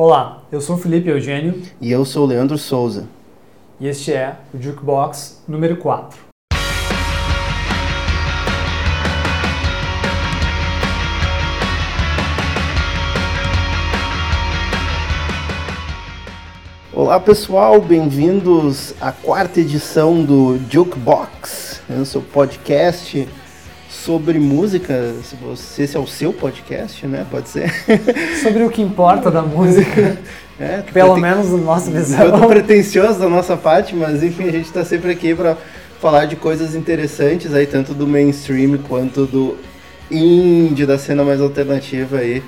Olá, eu sou o Felipe Eugênio E eu sou o Leandro Souza. e este é o Jukebox número 4. Olá pessoal, bem-vindos à quarta edição do Jukebox, né, seu podcast sobre música. Se você esse é o seu podcast, né? Pode ser. Sobre o que importa da música, É, pelo preten- menos na nossa Tanto visão. pretencioso da nossa parte, mas enfim, a gente está sempre aqui para falar de coisas interessantes aí, tanto do mainstream quanto do indie, da cena mais alternativa aí.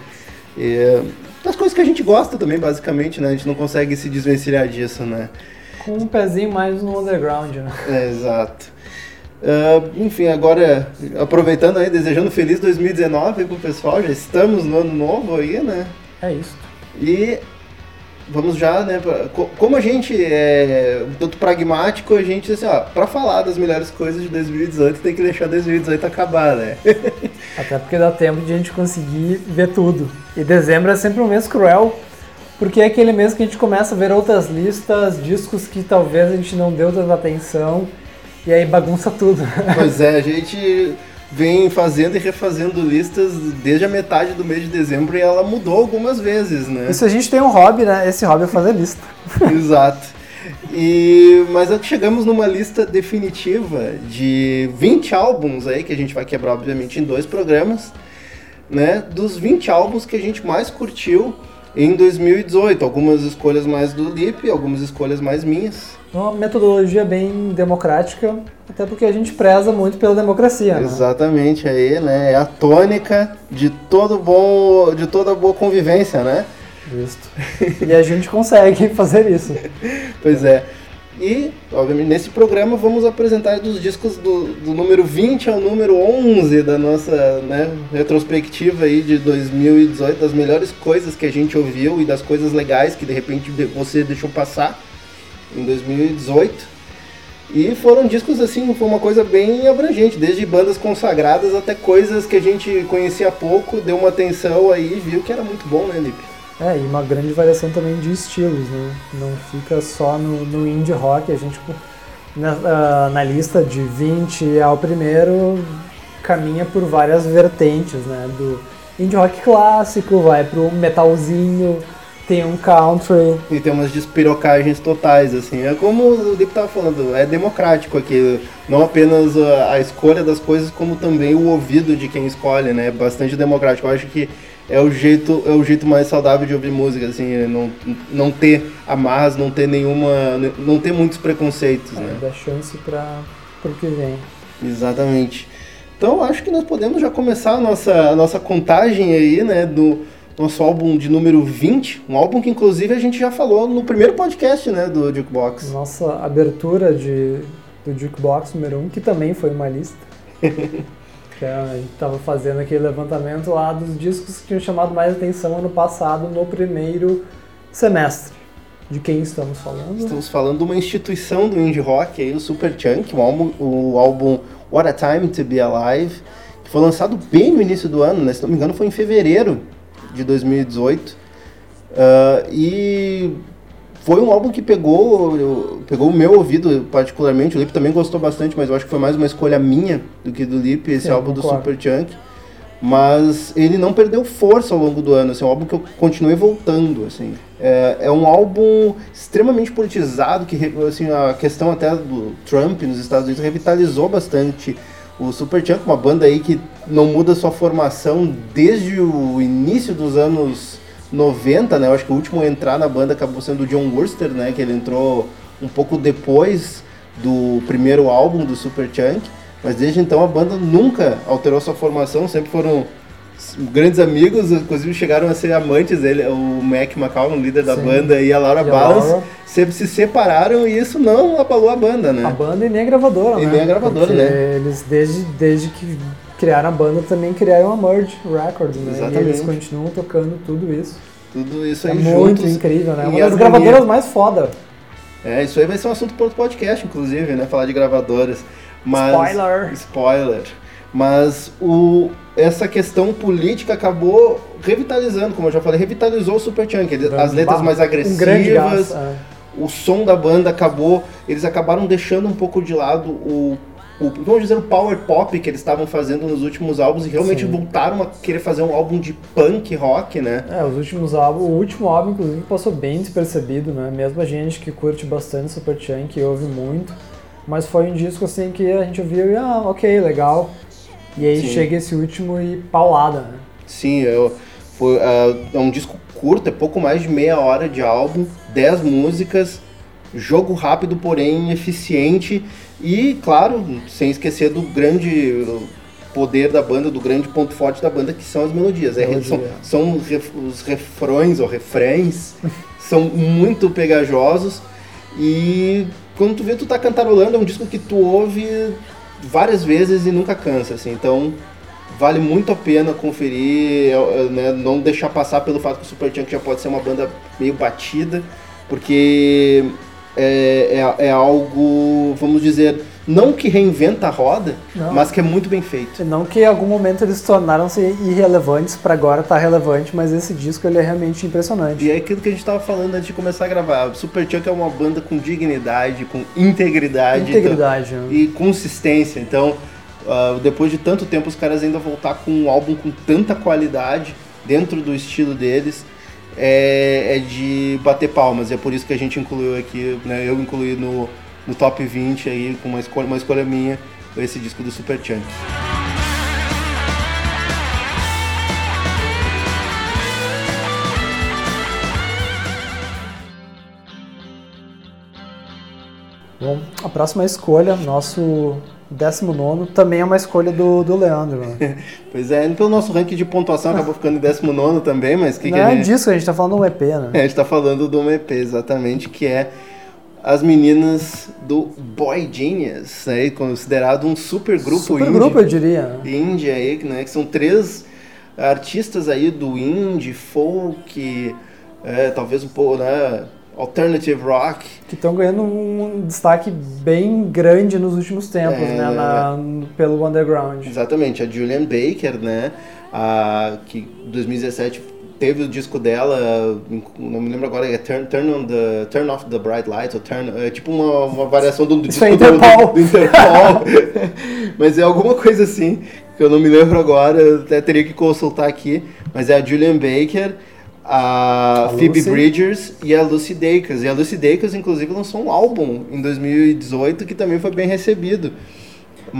E, das coisas que a gente gosta também, basicamente, né? A gente não consegue se desvencilhar disso, né? Com um pezinho mais no underground, né? É, exato. Ah, enfim, agora aproveitando aí, desejando feliz 2019 aí pro pessoal, já estamos no ano novo aí, né? É isso. E vamos já, né? pra- co- como a gente é um tanto pragmático, a gente, assim, ó, pra falar das melhores coisas de 2018, tem que deixar 2018 acabar, né? Até porque dá tempo de a gente conseguir ver tudo. E dezembro é sempre um mês cruel, porque é aquele mês que a gente começa a ver outras listas, discos que talvez a gente não deu tanta atenção, e aí bagunça tudo. pois é, a gente vem fazendo e refazendo listas desde a metade do mês de dezembro e ela mudou algumas vezes, né? Isso a gente tem um hobby, né? Esse hobby é fazer lista. Exato. E, mas chegamos numa lista definitiva de 20 álbuns aí, que a gente vai quebrar, obviamente, em dois programas, né? Dos 20 álbuns que a gente mais curtiu em 2018. Algumas escolhas mais do Lip, algumas escolhas mais minhas. Uma metodologia bem democrática, até porque a gente preza muito pela democracia, né? Exatamente aí, né? É a tônica de todo bom, de toda boa convivência, né? Justo. E a gente consegue fazer isso. Pois é. E, obviamente, nesse programa vamos apresentar dos discos do, do número 20 ao número 11 da nossa né, retrospectiva aí de 2018, das melhores coisas que a gente ouviu e das coisas legais que de repente você deixou passar em 2018. E foram discos assim, foi uma coisa bem abrangente, desde bandas consagradas até coisas que a gente conhecia pouco, deu uma atenção aí e viu que era muito bom, né, Lipe? É, e uma grande variação também de estilos, né? Não fica só no, no indie rock, a gente na, ah, na lista de 20 ao primeiro caminha por várias vertentes, né? Do indie rock clássico, vai pro metalzinho, tem um country, E tem umas despirocagens totais, assim. É como o Lipe tava falando, é democrático aqui. Não apenas a, a escolha das coisas, como também o ouvido de quem escolhe, né? É bastante democrático. Eu acho que é o jeito, é o jeito mais saudável de ouvir música, assim, é não, não ter amarras, não ter nenhuma. não ter muitos preconceitos, né? né? dá chance para pro que vem. Exatamente. Então acho que nós podemos já começar a nossa, a nossa contagem aí, né, do nosso álbum de número 20, um álbum que inclusive a gente já falou no primeiro podcast, né, do Jukebox. Nossa abertura de, do Jukebox número 1, que também foi uma lista. que a gente tava fazendo aquele levantamento lá dos discos que tinham chamado mais atenção ano passado no primeiro semestre. De quem estamos falando? Estamos falando de uma instituição do indie rock aí, o Superchunk, o álbum, o álbum What a Time to Be Alive, que foi lançado bem no início do ano, né? Se não me engano foi em fevereiro de 2018. Ah, e foi um álbum que pegou, pegou o meu ouvido particularmente, o Lip também gostou bastante, mas eu acho que foi mais uma escolha minha do que do Lip, esse Sim, álbum do concordo. Superchunk. Mas ele não perdeu força ao longo do ano, assim, é um álbum que eu continuei voltando, assim. É, é um álbum extremamente politizado, que assim, a questão até do Trump nos Estados Unidos revitalizou bastante o Superchunk, uma banda aí que não muda sua formação desde o início dos anos 90, né? Eu acho que o último a entrar na banda acabou sendo o John Wurster, né? Que ele entrou um pouco depois do primeiro álbum do Superchunk. Mas desde então a banda nunca alterou sua formação, sempre foram grandes amigos, inclusive chegaram a ser amantes dele, o Mac McCallum, líder da Sim. banda, e a Laura E Ballas, Laura. sempre se separaram e isso não abalou a banda, né? A banda e nem a gravadora, E né? nem a gravadora, Porque né? Eles, desde, desde que criaram a banda, também criaram a Merge Records, né? E eles Exatamente. continuam tocando tudo isso. Tudo isso É aí muito juntos. incrível, né? Uma das harmonia. gravadoras mais foda. É, isso aí vai ser um assunto para outro podcast, inclusive, né? Falar de gravadoras. Mas, Spoiler! Spoiler. Mas o, essa questão política acabou revitalizando, como eu já falei, revitalizou o Superchunk. As letras mais agressivas, um é. o som da banda acabou. Eles acabaram deixando um pouco de lado o o, vamos dizer, o power pop que eles estavam fazendo nos últimos álbuns e realmente Sim. voltaram a querer fazer um álbum de punk rock, né? É, os últimos álbuns, o último álbum, inclusive, passou bem despercebido, né? Mesmo a gente que curte bastante Superchunk, ouve muito, mas foi um disco assim que a gente ouviu e, ah, ok, legal. E aí Sim. chega esse último e paulada, né? Sim, eu, foi, uh, é um disco curto, é pouco mais de meia hora de álbum, 10 músicas, jogo rápido, porém eficiente e, claro, sem esquecer do grande poder da banda, do grande ponto forte da banda, que são as melodias. É, são, são os refrões ou refrões são muito pegajosos e quando tu vê tu tá cantarolando, é um disco que tu ouve várias vezes e nunca cansa, assim. Então, vale muito a pena conferir, né, não deixar passar pelo fato que o Superchunk já pode ser uma banda meio batida, porque é, é, é, algo, vamos dizer, não que reinventa a roda, não. mas que é muito bem feito. Não que em algum momento eles tornaram-se irrelevantes para agora tá relevante, mas esse disco ele é realmente impressionante. E é aquilo que a gente estava falando antes de começar a gravar. Superchunk é uma banda com dignidade, com integridade, integridade então, e consistência. Então, uh, depois de tanto tempo, os caras ainda voltar com um álbum com tanta qualidade dentro do estilo deles é, é, de bater palmas. E é por isso que a gente incluiu aqui, né, eu incluí no, no top 20 aí, com uma escolha, uma escolha minha, esse disco do Super Chunk. Bom, a próxima escolha, nosso 19 também é uma escolha do, do Leandro. Né? pois é, pelo nosso ranking de pontuação acabou ficando em 19 também, mas que Não que é gente... disso, a gente tá falando de um EP, né? É, a gente tá falando de um EP, exatamente, que é as meninas do Boy Genius, né? considerado um super grupo super indie. grupo, eu diria. Indie aí, né? Que são três artistas aí do indie, folk, é, talvez um pouco, né? alternative rock. Que estão ganhando um destaque bem grande nos últimos tempos, é, né, na, pelo underground. Exatamente, a Julian Baker, né, a, que em 2017 teve o disco dela, não me lembro agora, é Turn, turn, on the, turn Off the Bright Lights, ou turn, é tipo uma, uma variação do, do disco é Interpol. do, do Interpol. mas é alguma coisa assim, que eu não me lembro agora, até teria que consultar aqui, mas é a Julian Baker, a, a Phoebe Lucy. Bridgers e a Lucy Dacus. E a Lucy Dacus, inclusive, lançou um álbum em 2018 que também foi bem recebido.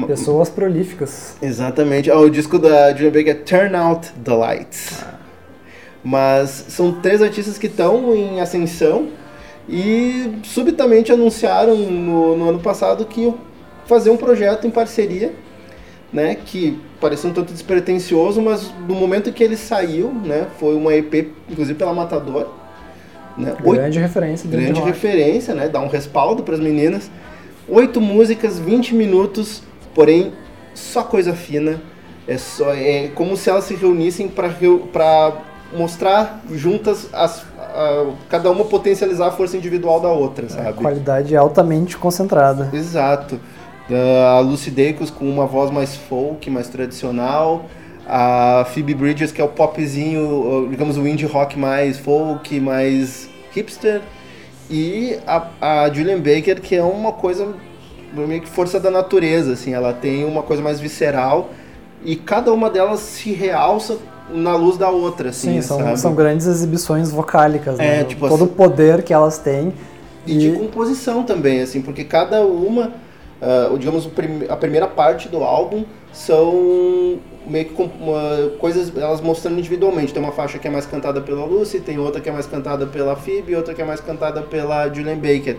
Pessoas prolíficas. Exatamente. Oh, o disco da Julia Baker é Turn Out the Lights. Ah. Mas são três artistas que estão em ascensão e subitamente anunciaram no, no ano passado que iam fazer um projeto em parceria, né? Que parecia um tanto despretensioso, mas no momento que ele saiu, né, foi uma EP, inclusive pela Matador. Né, grande oito, referência. Grande referência, né, dá um respaldo para as meninas. Oito músicas, 20 minutos, porém só coisa fina. É, só, é como se elas se reunissem para mostrar juntas as, a, cada uma potencializar a força individual da outra, sabe? É, qualidade altamente concentrada. Exato. Uh, a Lucy Dacus com uma voz mais folk, mais tradicional. A Phoebe Bridges, que é o popzinho, digamos, o indie rock mais folk, mais hipster. E a, a Julian Baker, que é uma coisa meio que força da natureza, assim. Ela tem uma coisa mais visceral e cada uma delas se realça na luz da outra, assim, Sim, são, são grandes exibições vocálicas, é, né? Tipo Todo assim, o poder que elas têm. E, e de composição também, assim, porque cada uma uh, digamos, a primeira parte do álbum são meio que uma, coisas elas mostrando individualmente. Tem uma faixa que é mais cantada pela Lucy, tem outra que é mais cantada pela Phoebe, outra que é mais cantada pela Julian Baker.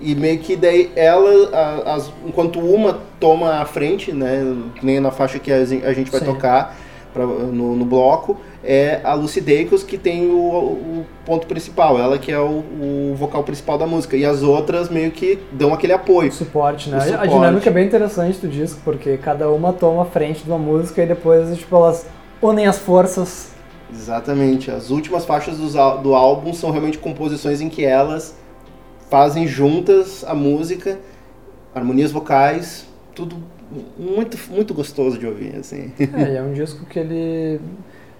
E meio que daí ela, as, enquanto uma toma a frente, né, nem na faixa que a, gente vai Sim. tocar pra, no, no bloco, é a Lucy Dacus que tem o, o, ponto principal, ela que é o, o, vocal principal da música. E as outras meio que dão aquele apoio. Suporte, né? Suporte. A dinâmica é bem interessante do disco, porque cada uma toma a frente de uma música e depois tipo, elas unem as forças. Exatamente. As últimas faixas do, do álbum são realmente composições em que elas fazem juntas a música, harmonias vocais, tudo muito, muito gostoso de ouvir, assim. É, é um disco que ele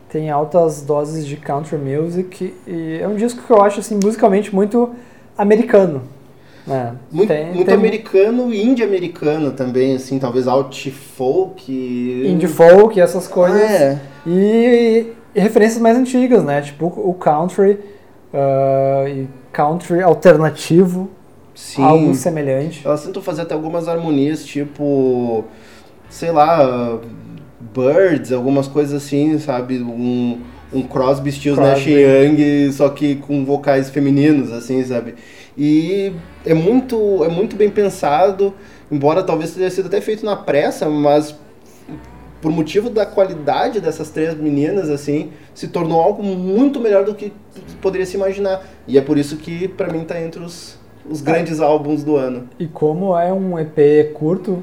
tem altas doses de country music e é um disco que eu acho assim musicalmente muito americano. É, muito, tem, muito tem... americano e indie americano também, assim, talvez alt folk. Indie folk, essas coisas. Ah, é. e, e, referências mais antigas, né? Tipo o country uh, e country alternativo. Sim. Algo semelhante. Elas tentam fazer até algumas harmonias, tipo, sei lá, Birds, algumas coisas assim, sabe? Um, um Crosby, Stills, Nash Young, só que com vocais femininos, assim, sabe? E é muito, é muito bem pensado, embora talvez tenha sido até feito na pressa, mas por motivo da qualidade dessas três meninas, assim, se tornou algo muito melhor do que poderia se imaginar. E é por isso que, para mim, tá entre os, os grandes álbuns do ano. E como é um EP curto,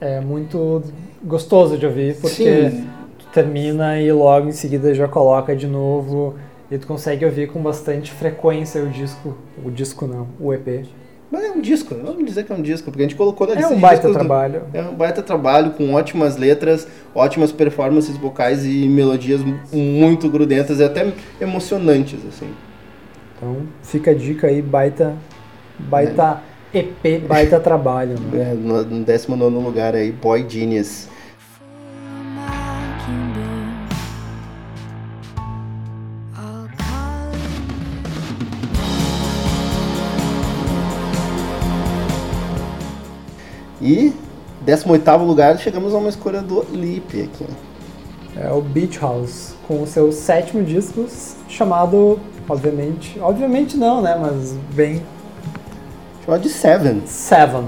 é muito gostoso de ouvir, porque Sim. termina e logo em seguida já coloca de novo e tu consegue ouvir com bastante frequência o disco, o disco não, o EP. Mas é um disco, vamos dizer que é um disco, porque a gente colocou na lista É um baita trabalho. Do, é um baita trabalho com ótimas letras, ótimas performances vocais e melodias muito grudentas e até emocionantes, assim. Então, fica a dica aí, baita, baita é. EP, baita trabalho. Né? É, no, no 19 lugar aí, Boy Genius. E 18 lugar chegamos a uma escolha do Lip aqui. É o Beach House, com o seu sétimo disco chamado, obviamente, obviamente não, né, mas bem... Chamado de Seven. Seven,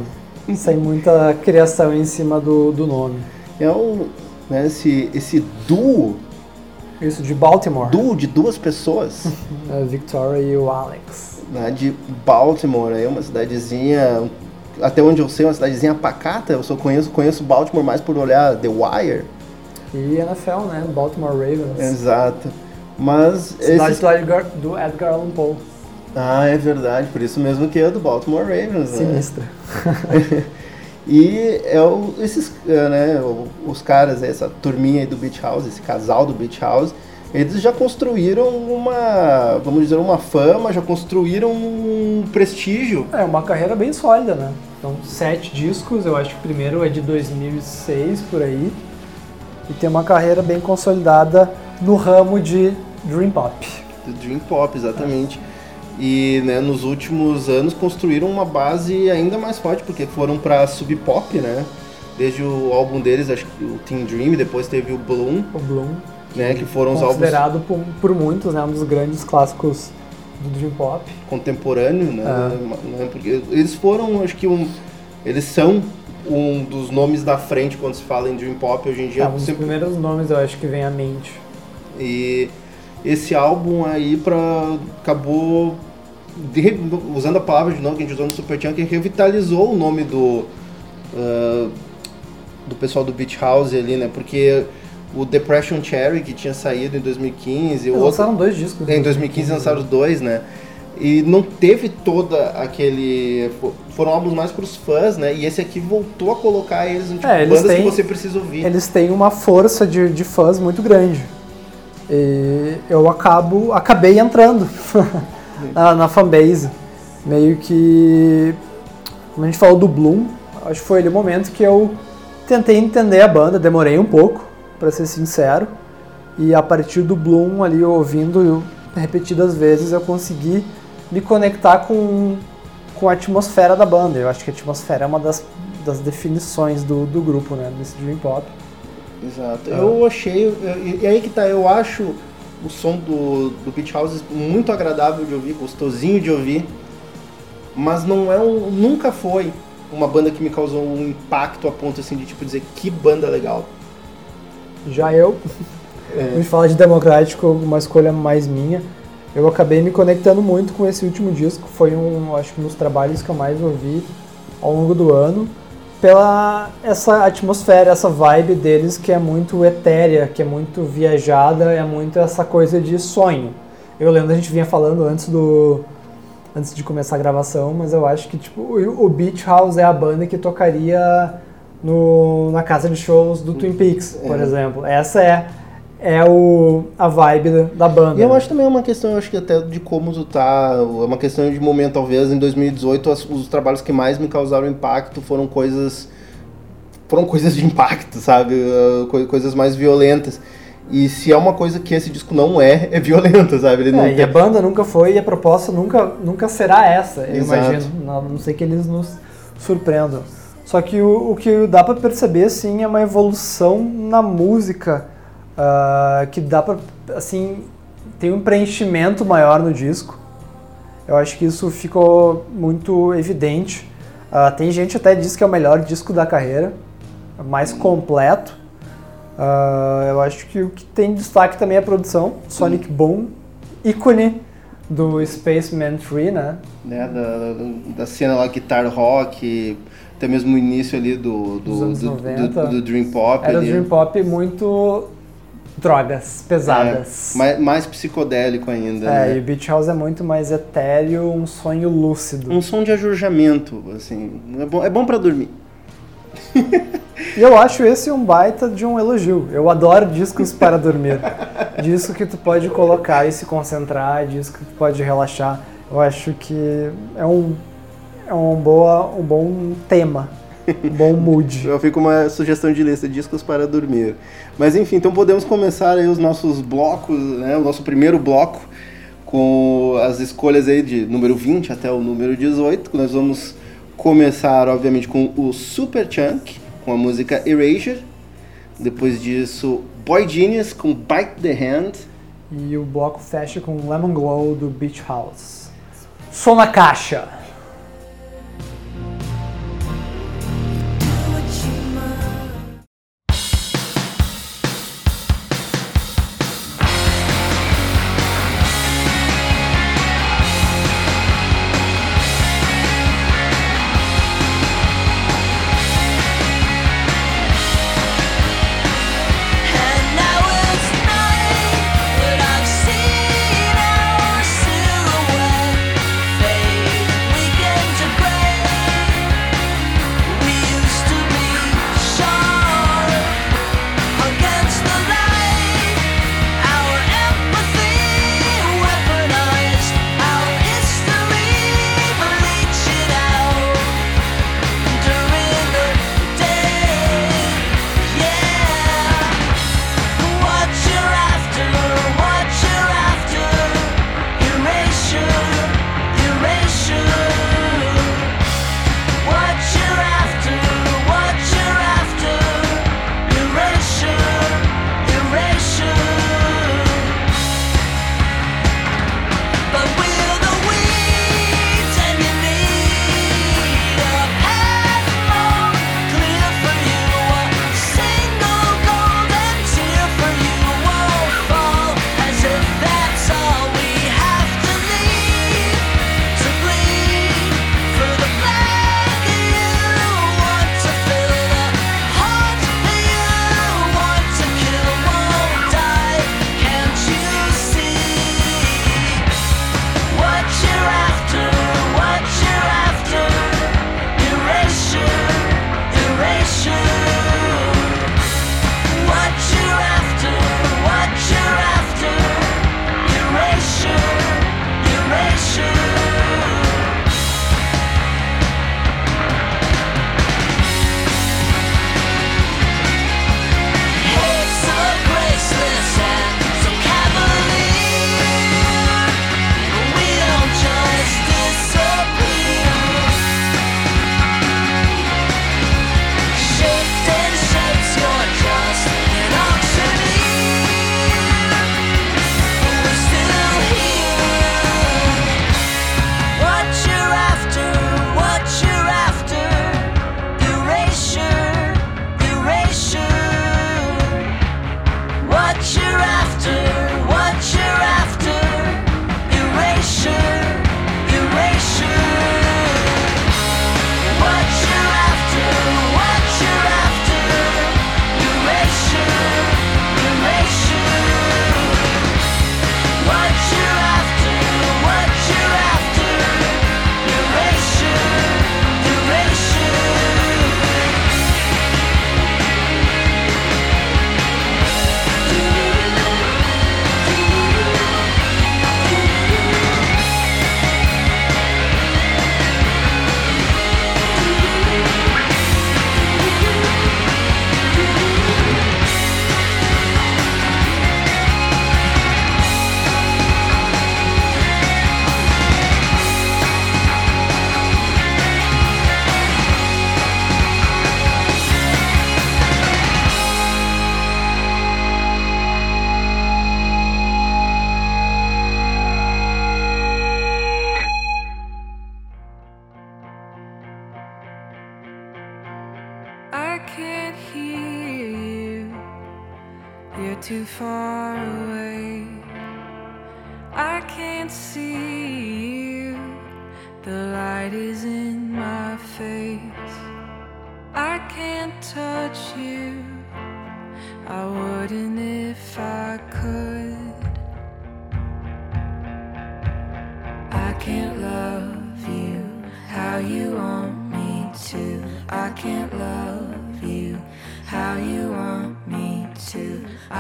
sem muita criação em cima do, do nome. É um, né, esse, esse duo... Isso, de Baltimore. Duo de duas pessoas. a Victoria e o Alex. Né, de Baltimore, é uma cidadezinha até onde eu sei, uma cidadezinha pacata. Eu só conheço, conheço Baltimore mais por olhar The Wire. E NFL, né? Baltimore Ravens. Exato. Mas. Cidade esses... do, Edgar, do Edgar Allan Poe. Ah, é verdade. Por isso mesmo que é do Baltimore Ravens. Né? Sinistra. Né? e é o, esses, é, né, os caras, essa turminha aí do Beach House, esse casal do Beach House, eles já construíram uma, vamos dizer, uma fama, já construíram um prestígio. É, uma carreira bem sólida, né? Então, sete discos, eu acho que o primeiro é de 2006, por aí. E tem uma carreira bem consolidada no ramo de Dream Pop. Dream Pop, exatamente. É. E né, nos últimos anos construíram uma base ainda mais forte, porque foram para sub pop, né? Desde o álbum deles, acho que o Teen Dream, depois teve o Bloom. O Bloom né, que foram os álbuns considerado por, por muitos, né, um dos grandes clássicos do dream pop contemporâneo, né, é. né, porque eles foram, acho que um, eles são um dos nomes da frente quando se fala em dream pop hoje em dia. É, um dos sempre... primeiros nomes eu acho que vem à mente. E esse álbum aí para acabou de, usando a palavra de novo que a gente usou no Super que revitalizou o nome do uh, do pessoal do Beach House ali, né? Porque o Depression Cherry, que tinha saído em 2015. Eles lançaram outro... dois discos. Em 2015 lançaram dois, né? E não teve toda aquele. Foram álbuns mais para os fãs, né? E esse aqui voltou a colocar eles em tipo, é, eles bandas têm, que você precisa ouvir. Eles têm uma força de, de fãs muito grande. E eu acabo, acabei entrando na, na fanbase. Meio que. Como a gente falou do Bloom, acho que foi ali o momento que eu tentei entender a banda, demorei um pouco para ser sincero. E a partir do Bloom ali ouvindo repetidas vezes eu consegui me conectar com, com a atmosfera da banda. Eu acho que a atmosfera é uma das, das definições do, do grupo, né, desse Dream Pop. Exato. É. Eu achei, e aí que tá, eu acho o som do, do Beach House muito agradável de ouvir, gostosinho de ouvir, mas não é um, nunca foi uma banda que me causou um impacto a ponto assim de tipo dizer que banda legal. Já eu, é. a gente fala de democrático, uma escolha mais minha. Eu acabei me conectando muito com esse último disco, foi um, acho que um dos trabalhos que eu mais ouvi ao longo do ano, pela essa atmosfera, essa vibe deles que é muito etérea, que é muito viajada, é muito essa coisa de sonho. Eu lembro a gente vinha falando antes do antes de começar a gravação, mas eu acho que tipo o Beach House é a banda que tocaria no, na casa de shows do Twin Peaks, por exemplo. Essa é, é o, a vibe da, da banda. E eu acho também uma questão, eu acho que até de como tu tá, é uma questão de momento, talvez em 2018 as- os trabalhos que mais me causaram impacto foram coisas foram coisas de impacto, sabe? Coi- coisas mais violentas. E se é uma coisa que esse disco não é, é violenta, sabe? Ele É, e tem- a banda nunca foi e a proposta nunca, nunca será essa, eu Exato. imagino. Não, não sei que eles nos surpreendam. Só que o, o que dá pra perceber, assim, é uma evolução na música ah, que dá pra, assim, tem um preenchimento maior no disco. Eu acho que isso ficou muito evidente. Ah, tem gente até diz que é o melhor disco da carreira, mais completo. Ah, eu acho que o que tem destaque também é a produção. Sonic Boom, ícone do Spaceman 3, né? né, da, da, cena lá guitar rock, até mesmo o início ali do, do, do, 90. do- do Dream Pop. Era o ali. Dream Pop muito drogas, pesadas. É, mais, mais psicodélico ainda, É, né? e o Beach House é muito mais etéreo, um sonho lúcido. Um som de ajurjamento, assim, é bom, é bom pra dormir. E eu acho esse um baita de um elogio. Eu adoro discos para dormir. Disco que tu pode colocar e se concentrar, disco que tu pode relaxar. Eu acho que é um, é um, boa, um bom tema, bom mood. Eu fico uma sugestão de lista, discos para dormir. Mas enfim, então podemos começar aí os nossos blocos, né? O nosso primeiro bloco com as escolhas aí de número 20 até o número 18. que Nós vamos começar, obviamente, com o Super Chunk, com a música Erasure. Depois disso, Boy Genius com Bite the Hand. E o bloco fecha com Lemon Glow do Beach House. Som na caixa!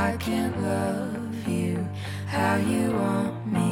I can't love you how you want me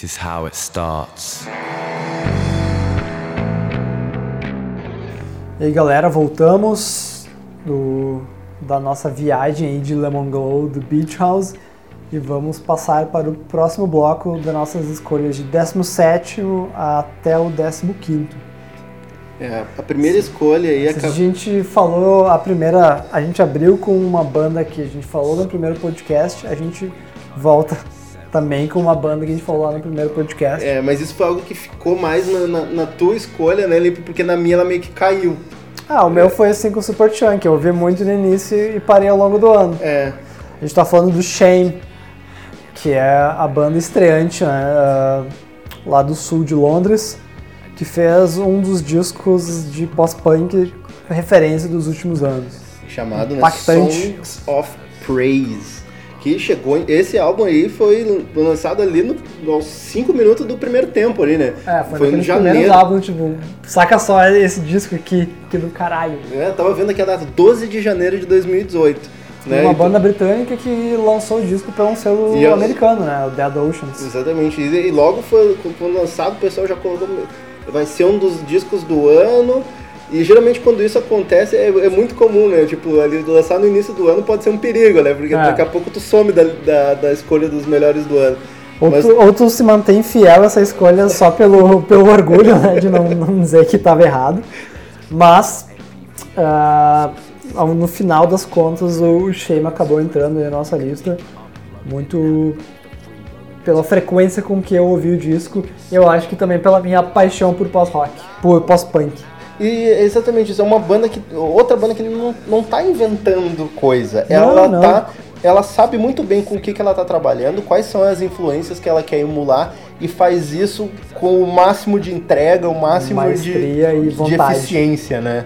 This is how it starts. E aí galera, voltamos do, da nossa viagem aí de Lemon Glow do Beach House e vamos passar para o próximo bloco das nossas escolhas de 17 até o 15. É, a primeira escolha aí A acaba... gente falou a primeira, a gente abriu com uma banda que a gente falou no primeiro podcast, a gente volta também com uma banda que a gente falou lá no primeiro podcast. É, mas isso foi algo que ficou mais na, na- na tua escolha, né, Lipe? Porque na minha ela meio que caiu. Ah, o meu foi assim com o Super Chunk, eu ouvi muito no início e parei ao longo do ano. É, A gente tá falando do Shame, que é a banda estreante né, ah, lá do sul de Londres, que fez um dos discos de pós-punk referência dos últimos anos. chamado né. Songs of Praise. Que chegou. em- Esse álbum aí foi lançado ali no, aos 5 minutos do primeiro tempo ali, né? É, foi, foi em naqueles janeiro. álbuns, tipo, saca só esse disco aqui, que do caralho. É, tava vendo aqui a data, 12 de janeiro de 2018. Né? Uma banda britânica que lançou o disco pra um selo E americano, né? O Dead Oceans. Exatamente. E, e logo foi, quando lançado, o pessoal já colocou. Vai ser um dos discos do ano. E geralmente quando isso acontece é, é muito comum, né? Tipo, ali lançar no início do ano pode ser um perigo, né? Porque É. daqui a pouco tu some da, da, da escolha dos melhores do ano. Ou, Mas- tu, ou tu se mantém fiel a essa escolha só pelo, pelo orgulho, né? De não, não dizer que estava errado. Mas, ao- no final das contas, o Shame acabou entrando na nossa lista. Muito pela frequência com que eu ouvi o disco. Eu acho que também pela minha paixão por pós-rock, por pós-punk. E é exatamente isso, é uma banda que. Outra banda que não, não tá inventando coisa. Não, Ela não. tá. Ela sabe muito bem com o que, que ela tá trabalhando, quais são as influências que ela quer emular e faz isso com o máximo de entrega, o máximo de, Maestria de vontade. eficiência, né?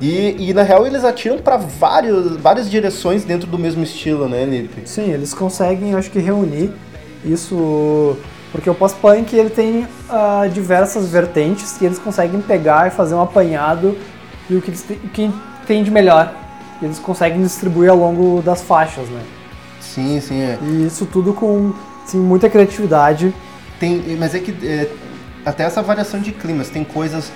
E, e na real eles atiram para várias direções dentro do mesmo estilo, né, Lipe? Sim, eles conseguem, acho que, reunir isso. Porque o pós-punk ele tem ah, diversas vertentes e eles conseguem pegar e fazer um apanhado e o que, eles o que tem de melhor. E eles conseguem distribuir ao longo das faixas, né? Sim, sim, é. E isso tudo com assim, muita criatividade. Tem, mas é que é, até essa variação de climas, tem coisas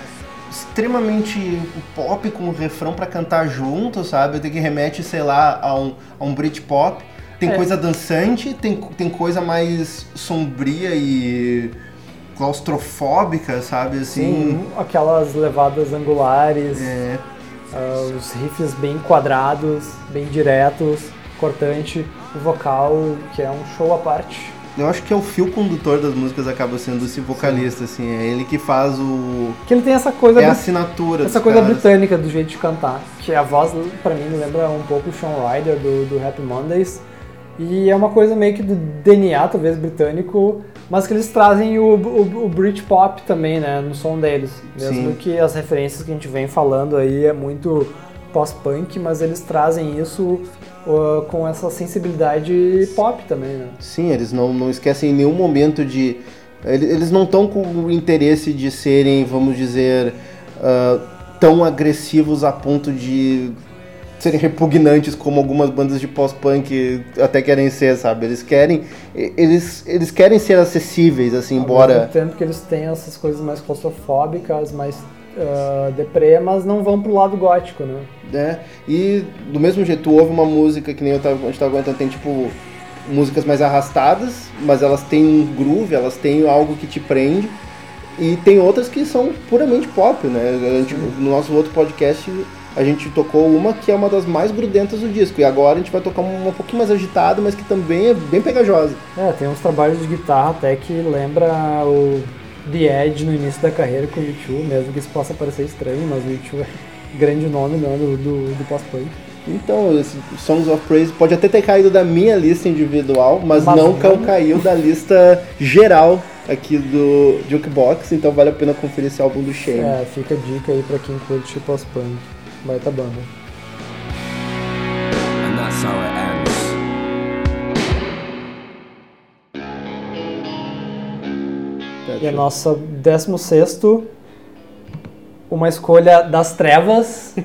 extremamente pop com refrão pra cantar junto, sabe? Tem que remete, sei lá, a um, a um Britpop. Tem É. coisa dançante, tem, tem coisa mais sombria e claustrofóbica, sabe? Assim, aquelas levadas angulares, é, ah, os riffs bem quadrados, bem diretos, cortante, o vocal, que é um show à parte. eu acho que é o fio condutor das músicas acaba sendo esse vocalista, assim, é ele que faz o Que ele tem essa coisa é a assinatura Essa coisa caras. britânica do jeito de cantar, que a voz pra mim lembra um pouco o Sean Ryder do, do Happy Mondays. E é uma coisa meio que do DNA, talvez, britânico, mas que eles trazem o, o, o Britpop também, né, no som deles. Mesmo Sim. que as referências que a gente vem falando aí é muito pós-punk, mas eles trazem isso uh, com essa sensibilidade pop também, né? Sim, eles não, não esquecem em nenhum momento de. ele- Eles não estão com o interesse de serem, vamos dizer, ah, tão agressivos a ponto de serem repugnantes como algumas bandas de pós-punk até querem ser, sabe? Eles querem. Eles, eles querem ser acessíveis, assim, Ao embora. mesmo tempo que eles têm essas coisas mais claustrofóbicas, mais uh, deprê, mas não vão pro lado gótico, né? né? E do mesmo jeito, tu ouve uma música que nem eu tava, a gente tava aguentando, tem tipo músicas mais arrastadas, mas elas têm um groove, elas têm algo que te prende. E tem outras que são puramente pop, né? Gente- no nosso outro podcast a gente tocou uma que é uma das mais grudentas do disco. E agora a gente vai tocar uma um pouquinho mais agitada, mas que também é bem pegajosa. É, tem uns trabalhos de guitarra até que lembra o The Edge no início da carreira com o U2, mesmo que isso possa parecer estranho, mas o U2 é grande nome né, do, do, do pós-punk. Então, esse Songs of Praise pode até ter caído da minha lista individual, mas, Mas não ca- caiu da lista geral aqui do Jukebox, então vale a pena conferir esse álbum do Shane. É, fica a dica aí pra quem curte pós-punk. Baita banda. And that's how it ends. Tá, E a nossa 16 uma escolha das trevas,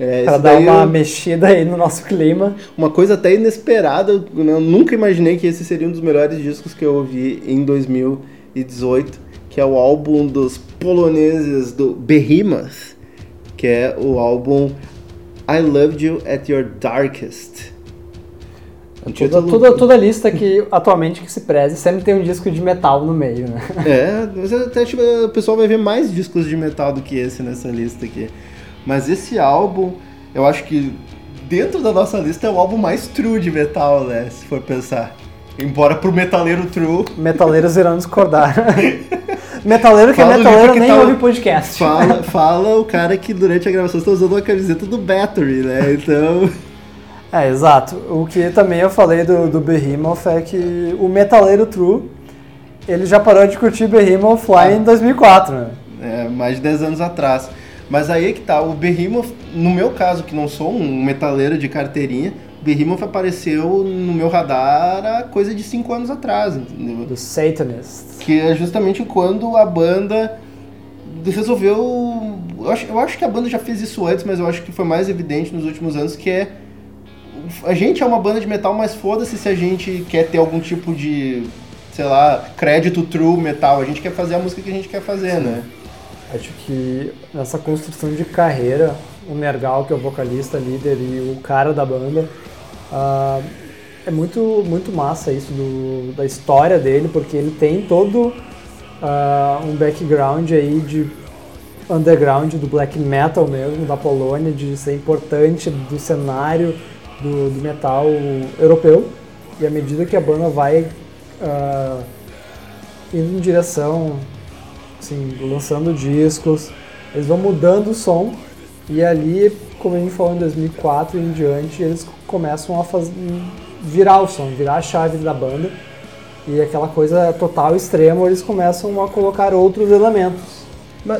É, Pra esse dar uma eu- mexida aí no nosso clima. uma coisa até inesperada. Eu nunca imaginei que esse seria um dos melhores discos que eu ouvi em 2018, que é o álbum dos poloneses do Behemoth, que é o álbum I Loved You at Your Darkest. Toda, título- toda, toda lista que atualmente que se preze sempre tem um disco de metal no meio, né? É, mas até tipo, o pessoal vai ver mais discos de metal do que esse nessa lista aqui. Mas esse álbum, eu acho que dentro da nossa lista é o álbum mais true de metal, né? Se for pensar. Embora pro metaleiro true, Metaleiros irão discordar. Metaleiro que Fala é metaleiro que nem tá- ouve podcast. fala, fala o cara que durante a gravação está usando uma camiseta do Battery, né? Então. É, exato. O que também eu falei do, do Behemoth é que o metaleiro true, ele já parou de curtir Behemoth lá Ah. em 2004, né? É, mais de 10 anos atrás. Mas aí é que tá, o Behemoth, no meu caso, que não sou um metaleiro de carteirinha, Behemoth apareceu no meu radar há coisa de 5 anos atrás, entendeu? Do Satanist. Que é justamente quando a banda resolveu. Eu acho, eu acho que a banda já fez isso antes, mas eu acho que foi mais evidente nos últimos anos que é. A gente é uma banda de metal, mas foda-se se a gente quer ter algum tipo de, sei lá, crédito true metal. A gente quer fazer a música que a gente quer fazer, né? Acho que nessa construção de carreira, o Nergal, que é o vocalista, líder e o cara da banda, ah, é muito, muito massa isso do, da história dele, porque ele tem todo ah, um background aí de underground do black metal mesmo, da Polônia, de ser importante do cenário do, do metal europeu. E à medida que a banda vai ah, indo em direção assim, lançando discos, eles vão mudando o som e ali, como a gente falou em 2004 e em diante, eles começam a virar o som, virar a chave da banda e aquela coisa total extrema, eles começam a colocar outros elementos.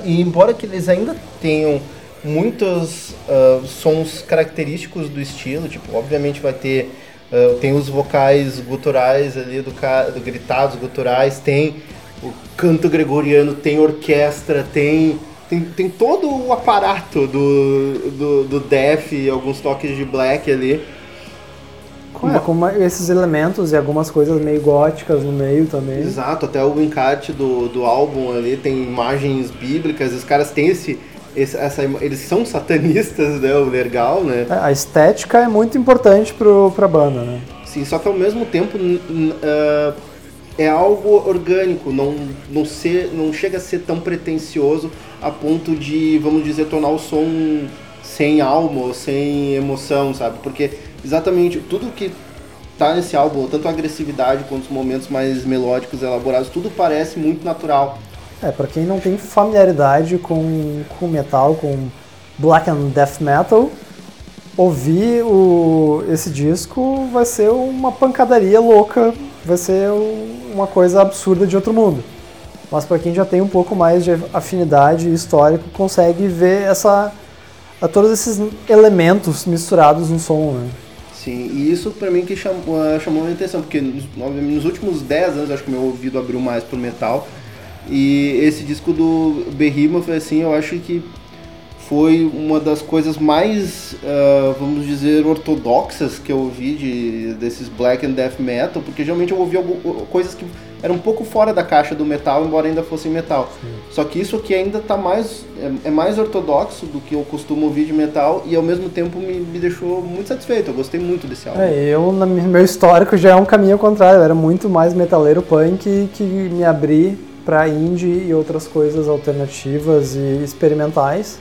E embora que eles ainda tenham muitos ah, sons característicos do estilo, tipo, obviamente vai ter ah, tem os vocais guturais ali do do gritados guturais, tem o canto gregoriano, tem orquestra, tem tem, tem todo o aparato do, do, do death e alguns toques de black ali. Com, é, com uma- esses elementos e algumas coisas meio góticas no meio também. Exato, até o encarte do, do álbum ali tem imagens bíblicas, os caras têm esse, esse- essa, eles são satanistas, né, o legal, né? É, A estética é muito importante pro, pra banda, né? Sim, só que ao mesmo tempo ah, é algo orgânico, não, não, ser, não chega a ser tão pretencioso a ponto de, vamos dizer, tornar o som sem alma ou sem emoção, sabe? Porque exatamente tudo que tá nesse álbum, tanto a agressividade quanto os momentos mais melódicos, elaborados, tudo parece muito natural. É, pra quem não tem familiaridade com, com metal, com black and death metal, ouvir o, esse disco vai ser uma pancadaria louca, vai ser um- uma coisa absurda de outro mundo. Mas pra quem já tem um pouco mais de afinidade histórico, consegue ver essa, todos esses elementos misturados no som, né? Sim, e isso pra mim que chamou, ah, chamou a minha atenção, porque nos, nos últimos 10 anos acho que meu ouvido abriu mais pro metal. E esse disco do Behemoth, foi assim, eu acho que foi uma das coisas mais, ah, vamos dizer, ortodoxas que eu ouvi de, desses black and death metal, porque geralmente eu ouvi coisas que eram um pouco fora da caixa do metal, embora ainda fossem metal. Só que isso aqui ainda tá mais, é, é mais ortodoxo do que eu costumo ouvir de metal e ao mesmo tempo me, me deixou muito satisfeito, eu gostei muito desse álbum. É, eu, no meu histórico, já é um caminho ao contrário. Eu era muito mais metaleiro punk que me abri pra indie e outras coisas alternativas e experimentais.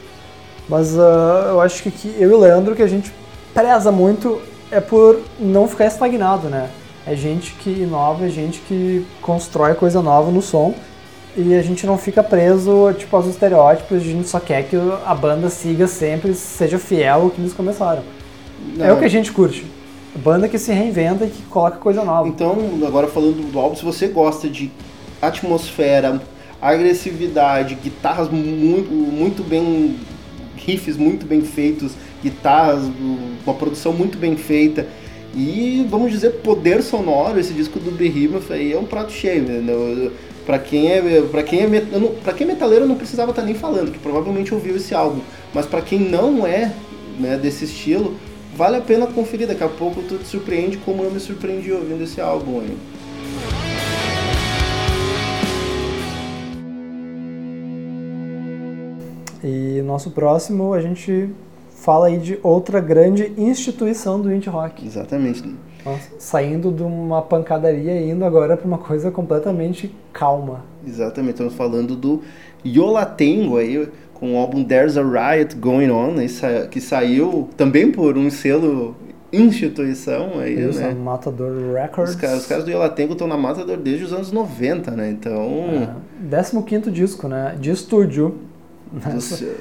Mas ah, eu acho que, que eu e o Leandro, que a gente preza muito é por não ficar estagnado, né? É gente que inova, é gente que constrói coisa nova no som e a gente não fica preso tipo, aos estereótipos, a gente só quer que a banda siga sempre, seja fiel ao que eles começaram. É o que a gente curte. Banda que se reinventa e que coloca coisa nova. Então, agora falando do álbum, se você gosta de atmosfera, agressividade, guitarras muito, muito bem. riffs muito bem feitos, guitarras, uma produção muito bem feita. E vamos dizer, poder sonoro, esse disco do Behemoth aí é um prato cheio, né? Pra quem é, pra quem é, para quem é metaleiro não precisava estar nem falando, que provavelmente ouviu esse álbum. Mas pra quem não é né, desse estilo, vale a pena conferir. Daqui a pouco tu te surpreende como eu me surpreendi ouvindo esse álbum aí. E nosso próximo, a gente fala aí de outra grande instituição do indie rock. Exatamente. Nossa, saindo de uma pancadaria e indo agora para uma coisa completamente calma. Exatamente, estamos falando do Yolatengo aí, com o álbum There's a Riot Going On, sa- que saiu também por um selo instituição aí, Isso, né? Matador Records. Os caras, os caras do Yolatengo estão na Matador desde os anos 90, né? Então, É, 15 disco, né? De estúdio. Né?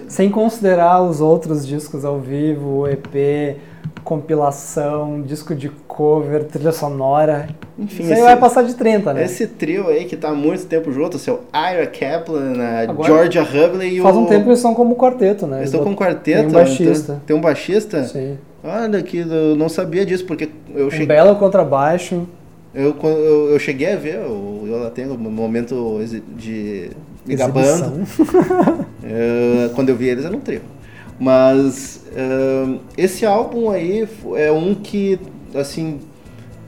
Sem considerar os outros discos ao vivo, EP, compilação, disco de cover, trilha sonora. enfim, Isso aí vai passar de 30, né? esse trio aí que tá há muito tempo junto, o seu Ira Kaplan, a Agora, Georgia Hubley e Faz o... um tempo eles estão como quarteto, né? Eles estão com um quarteto. Tem um baixista. Tem, tem um baixista? Sim. Olha, que eu não sabia disso, porque eu Um cheguei... belo contrabaixo. Eu, eu, eu cheguei a ver o Yolatengo no momento de me gabando. exibição. Eh, quando eu vi eles era um trio. Mas eh, esse álbum aí é um que, assim,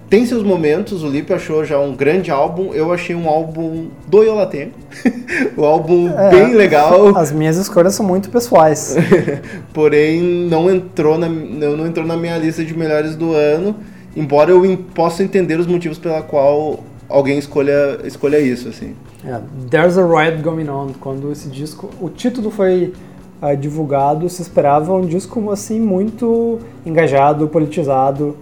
tem seus momentos. O Lipe achou já um grande álbum. Eu achei um álbum do Yolatengo. um álbum É. bem legal. As minhas escolhas são muito pessoais. porém não entrou na não, entrou na minha lista de melhores do ano, embora eu possa entender os motivos pela qual alguém escolha escolha isso assim. É, There's a Riot Going On. Quando esse disco, o título foi ah, divulgado, se esperava um disco assim muito engajado, politizado.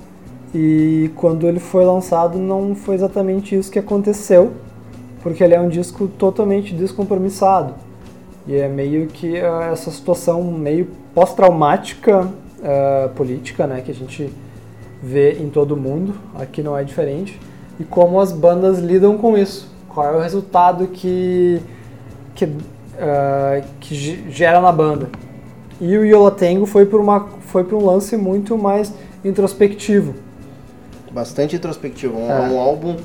E quando ele foi lançado, não foi exatamente isso que aconteceu, porque ele é um disco totalmente descompromissado. E é meio que ah, essa situação meio pós-traumática ah, política, né, que a gente vê em todo mundo, aqui não é diferente, e como as bandas lidam com isso. Qual é o resultado que, que, ah, que ge- gera na banda. E o Yolatengo foi por, uma, foi por um lance muito mais introspectivo. Bastante introspectivo, um, É. um álbum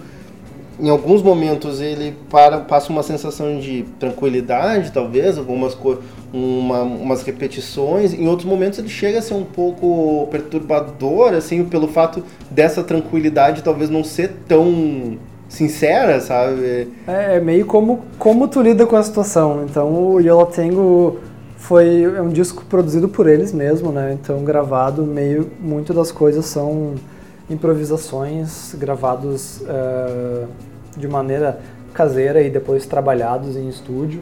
em alguns momentos ele para, passa uma sensação de tranquilidade, talvez, algumas co uma, umas repetições. Em outros momentos ele chega a ser um pouco perturbador, assim, pelo fato dessa tranquilidade talvez não ser tão sincera, sabe? É, é meio como, como tu lida com a situação. Então o Yolatengo foi é um disco produzido por eles mesmo, né? Então gravado meio muito das coisas são improvisações gravados eh, de maneira caseira e depois trabalhados em estúdio.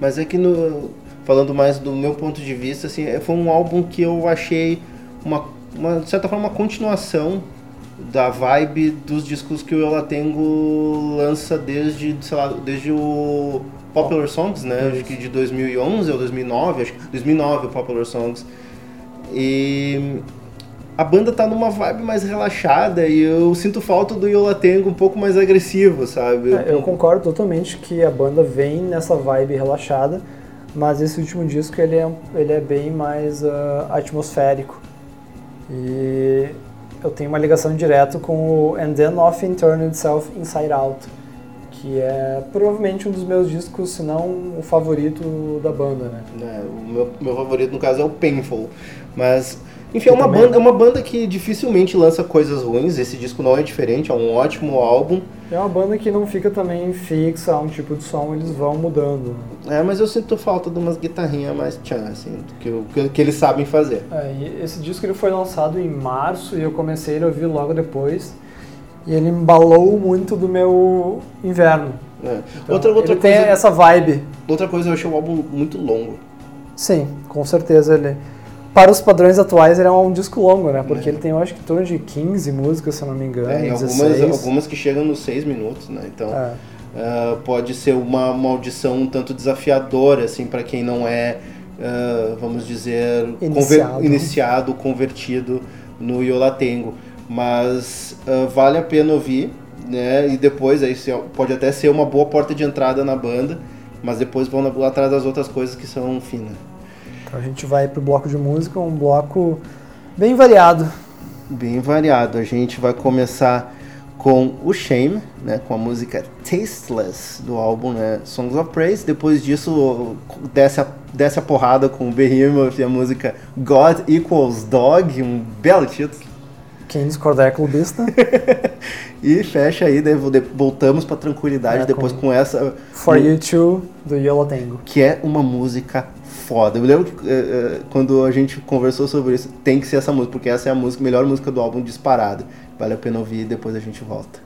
Mas é que no, falando mais do meu ponto de vista, assim, é- foi um álbum que eu achei uma, uma de certa forma uma continuação da vibe dos discos que o Yolatengo lança desde, sei lá, desde o Popular Songs, né? Acho que de 2011 ou 2009, acho que 2009 o Popular Songs. E a banda tá numa vibe mais relaxada e eu sinto falta do Yolatengo um pouco mais agressivo, sabe? É, eu concordo totalmente que a banda vem nessa vibe relaxada, mas esse último disco ele é, ele é bem mais ah, atmosférico. E eu tenho uma ligação direta com o And Then Nothing Turned Itself Inside Out, que é provavelmente um dos meus discos, se não o favorito da banda, né? né, o meu, meu favorito no caso é o Painful. Mas, enfim, é uma, também. banda, é uma banda que dificilmente lança coisas ruins. Esse disco não é diferente, é um ótimo álbum. É uma banda que não fica também fixa a um tipo de som, eles vão mudando. É, mas eu sinto falta de umas guitarrinhas mais tchan, assim, que, que, que eles sabem fazer. É, esse disco ele foi lançado em março e eu comecei a ouvir logo depois. E ele embalou muito do meu inverno. né. Então, outra, outra, ele tem coisa, essa vibe. outra coisa, eu achei o álbum muito longo. Sim, com certeza ele. Para os padrões atuais, ele é um disco longo, né? Porque ele tem, eu acho que, em torno de 15 músicas, se eu não me engano. É, 16. algumas, algumas que chegam nos seis minutos, né? Então, É. ah, pode ser uma, uma audição um tanto desafiadora, assim, para quem não é, ah, vamos dizer, conver- Iniciado. iniciado, convertido no Yolatengo. Mas ah, vale a pena ouvir, né? E depois aí se- pode até ser uma boa porta de entrada na banda, mas depois vão na- atrás das outras coisas que são finas. Então a gente vai pro bloco de música, um bloco bem variado. Bem variado. A gente vai começar com o Shame, né, com a música Tasteless do álbum né, Songs of Praise. Depois disso, desce a, desce a porrada com o Behemoth e a música God Equals Dog, um belo título. Quem discordar é clubista. E fecha aí, daí vo- de- voltamos pra tranquilidade É, depois com- com essa. For You Too, do Yellow Tango. que é uma música foda. Eu lembro que eh, eh, quando a gente conversou sobre isso, tem que ser essa música, porque essa é a música, melhor música do álbum disparada. Vale a pena ouvir e depois a gente volta.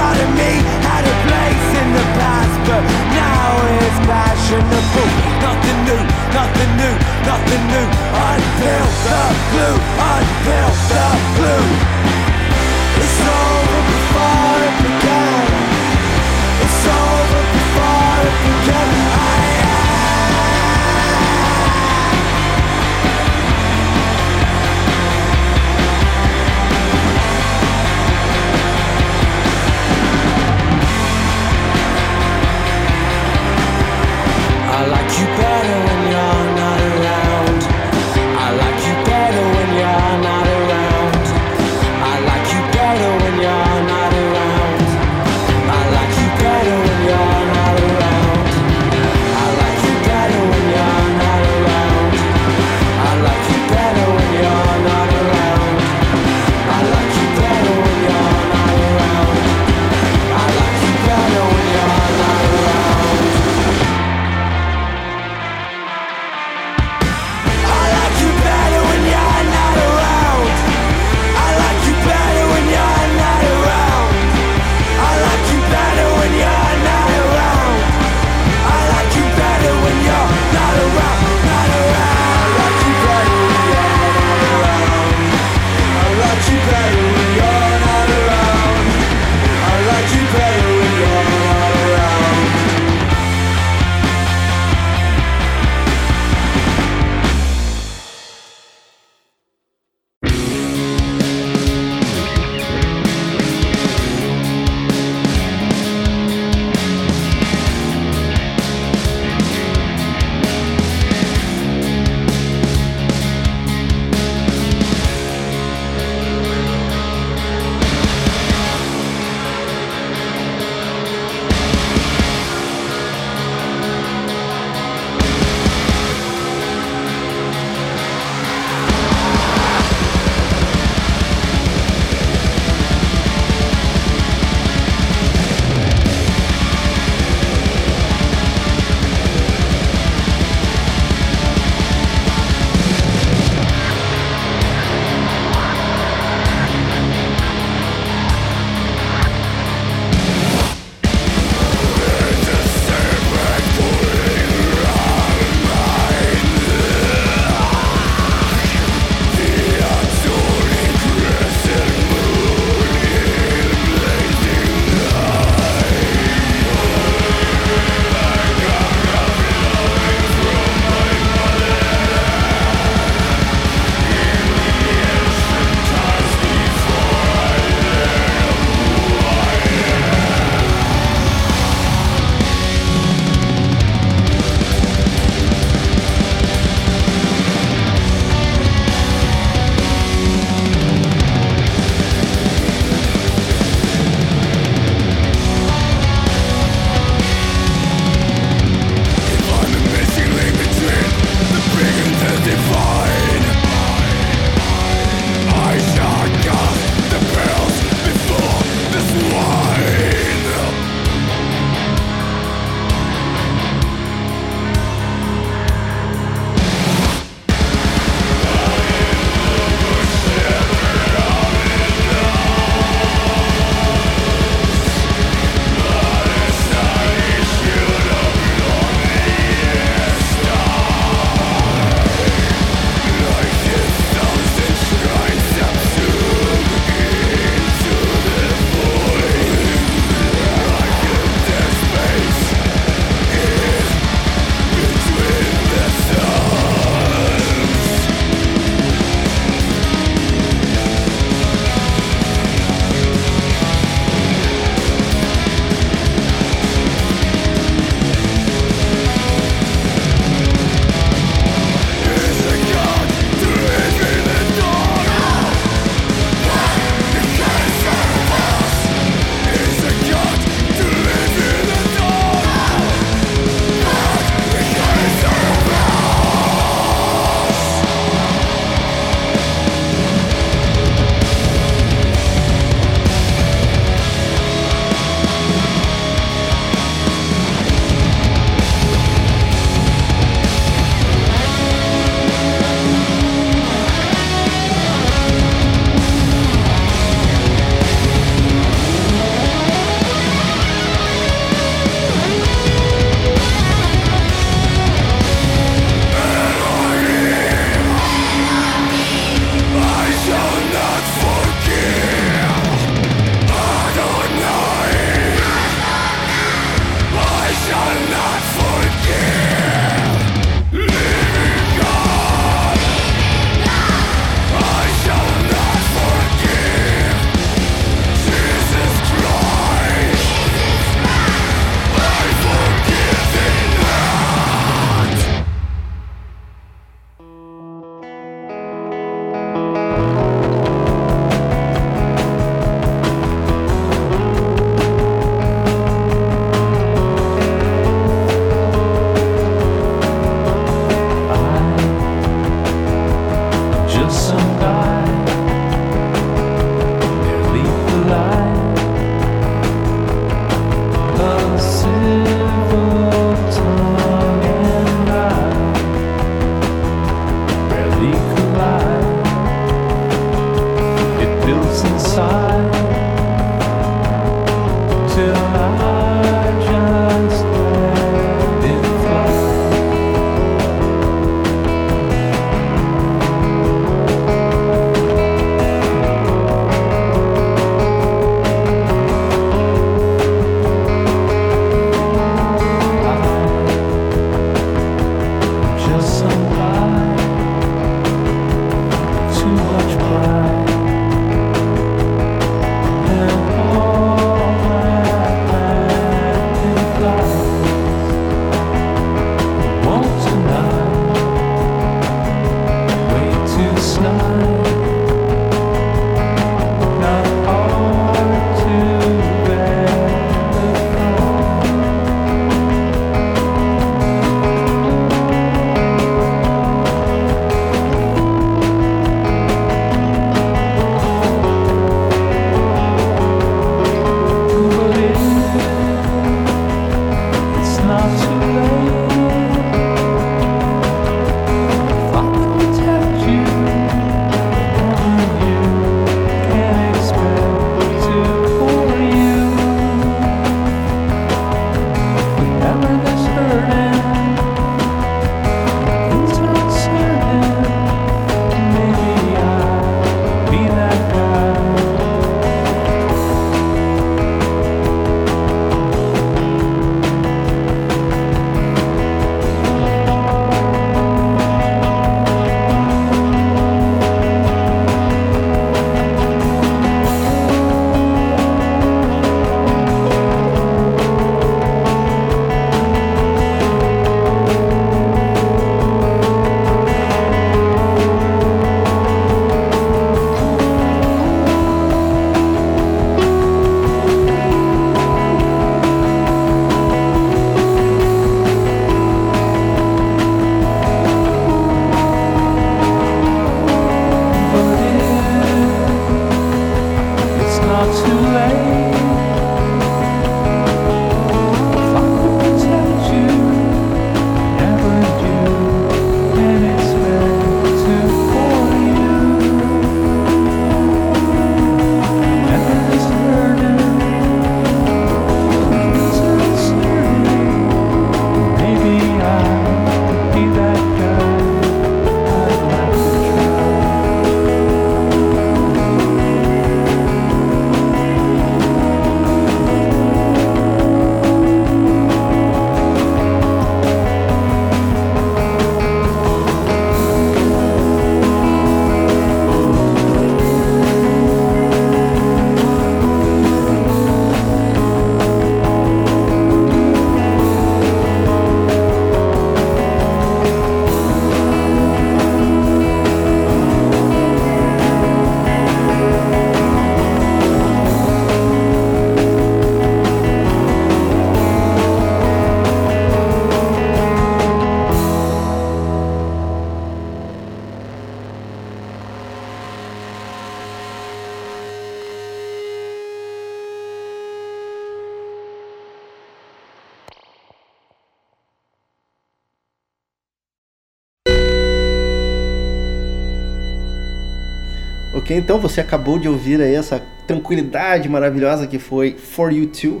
Porque então você acabou de ouvir aí essa tranquilidade maravilhosa que foi For You Too,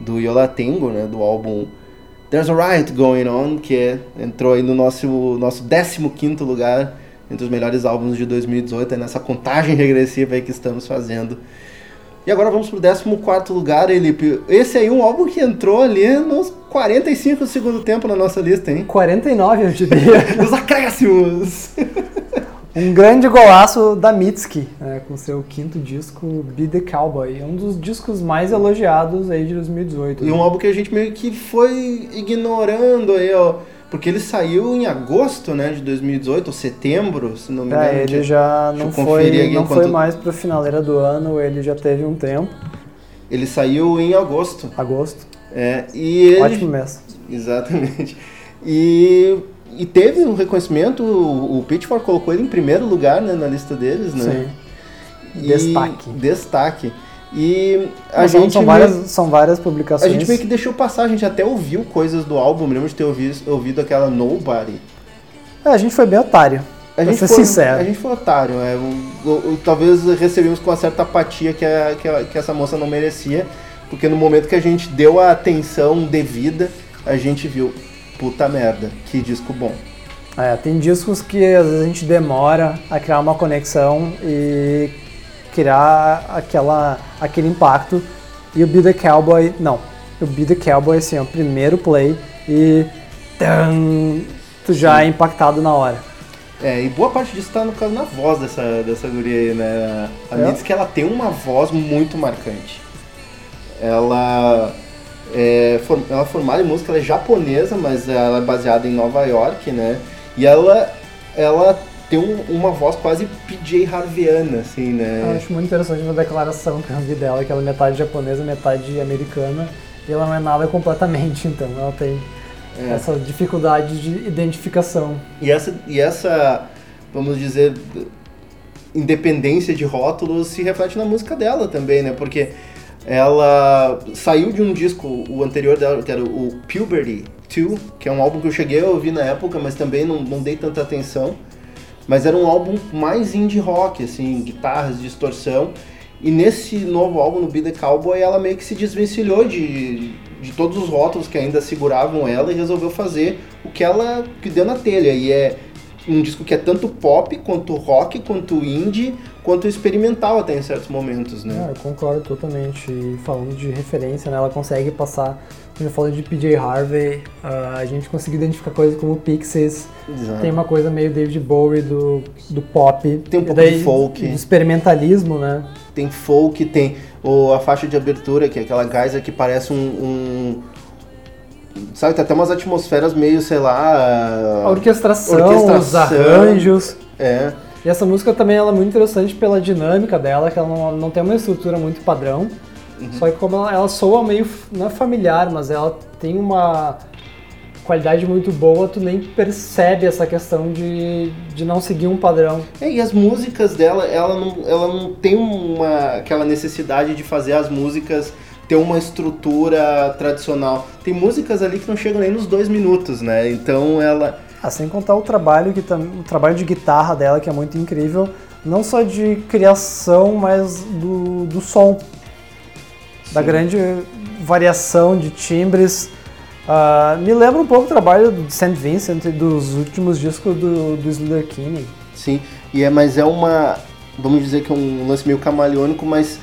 do Yola Tengo, né, do álbum There's a Riot Going On, que é- entrou aí no nosso, nosso 15º lugar entre os melhores álbuns de 2018, é nessa contagem regressiva aí que estamos fazendo. E agora vamos pro 14º lugar, Elipe. Esse aí é um álbum que entrou ali nos 45 do segundo tempo na nossa lista, hein? 49, eu diria. Os acréscimos! Um grande golaço da Mitski, né, com seu quinto disco, Be The Cowboy. Um dos discos mais elogiados aí de 2018. E um álbum que a gente meio que foi ignorando aí, ó. Porque ele saiu em agosto, né, de 2018, ou setembro, se não me engano. É, ele já não foi, não enquanto- foi mais pra finaleira do ano, ele já teve um tempo, Ele saiu em agosto. agosto. É, e ele... Ótimo mês. Exatamente. E, e teve um reconhecimento, o, o Pitchfork colocou ele em primeiro lugar né, na lista deles, né? Sim. E- Destaque. Destaque. E a Mas gente são, meio- várias, são várias A publicações. gente meio que deixou passar, a gente até ouviu coisas do álbum, lembro de ter ouvido, ouvido aquela Nobody. É, a gente foi bem otário. A gente, ser foi, sincero. a gente foi otário, é, o- o- o- talvez recebemos com uma certa apatia que, a- que, a- que essa moça não merecia, porque no momento que a gente deu a atenção devida, a gente viu, puta merda, que disco bom. É, tem discos que às vezes a gente demora a criar uma conexão e criar aquela, aquele impacto. E o Be The Cowboy, não. O Be The Cowboy, assim, é o primeiro play e tan, tu já é impactado na hora. É, e boa parte disso tá no caso na voz dessa, dessa guria aí, né? A É. Mitski, ela tem uma voz muito marcante. Ela é, ela é formada em música, ela é japonesa, mas ela é baseada em Nova York, né? E ela, ela tem um- uma voz quase PJ Harveyana, assim, Eu né? acho muito interessante uma declaração que eu vi dela, que ela é metade japonesa, metade americana, e ela não é nada completamente, então ela tem É. essa dificuldade de identificação. E essa, e essa, vamos dizer, independência de rótulos se reflete na música dela também, né? Porque ela saiu de um disco, o anterior dela, que era o Puberty 2, que é um álbum que eu cheguei a ouvir na época, mas também não, não dei tanta atenção. Mas era um álbum mais indie rock, assim, guitarras, distorção. E nesse novo álbum, no Be The Cowboy, ela meio que se desvencilhou de, de todos os rótulos que ainda seguravam ela e resolveu fazer o que ela que deu na telha. E é um disco que é tanto pop, quanto rock, quanto indie, quanto experimental até em certos momentos, Ah, né? eu concordo totalmente. E falando de referência, né, ela consegue passar. Quando eu falo de PJ Harvey, ah, a gente consegue identificar coisas como Pixies. Exato. Tem uma coisa meio David Bowie do, do pop. Tem um pouco de folk. Do experimentalismo, né? Tem folk, tem o, a faixa de abertura, que é aquela gaisa que parece um. um- sabe, tem até umas atmosferas meio, sei lá. A orquestração, orquestração. os arranjos. É. E essa música também ela é muito interessante pela dinâmica dela, que ela não, não tem uma estrutura muito padrão. Uhum. Só que como ela, ela soa meio, não é familiar, mas ela tem uma qualidade muito boa, tu nem percebe essa questão de, de não seguir um padrão. É, e as músicas dela, ela não, ela não tem uma, aquela necessidade de fazer as músicas ter uma estrutura tradicional. Tem músicas ali que não chegam nem nos dois minutos, né? Então ela. Ah, sem contar o trabalho que o trabalho de guitarra dela que é muito incrível, não só de criação, mas do, do som, da Sim. grande variação de timbres. Ah, me lembra um pouco o trabalho do St. Vincent e dos últimos discos do, do Slater Kinney. Sim, e é, mas é uma. Vamos dizer que é um lance meio camaleônico, mas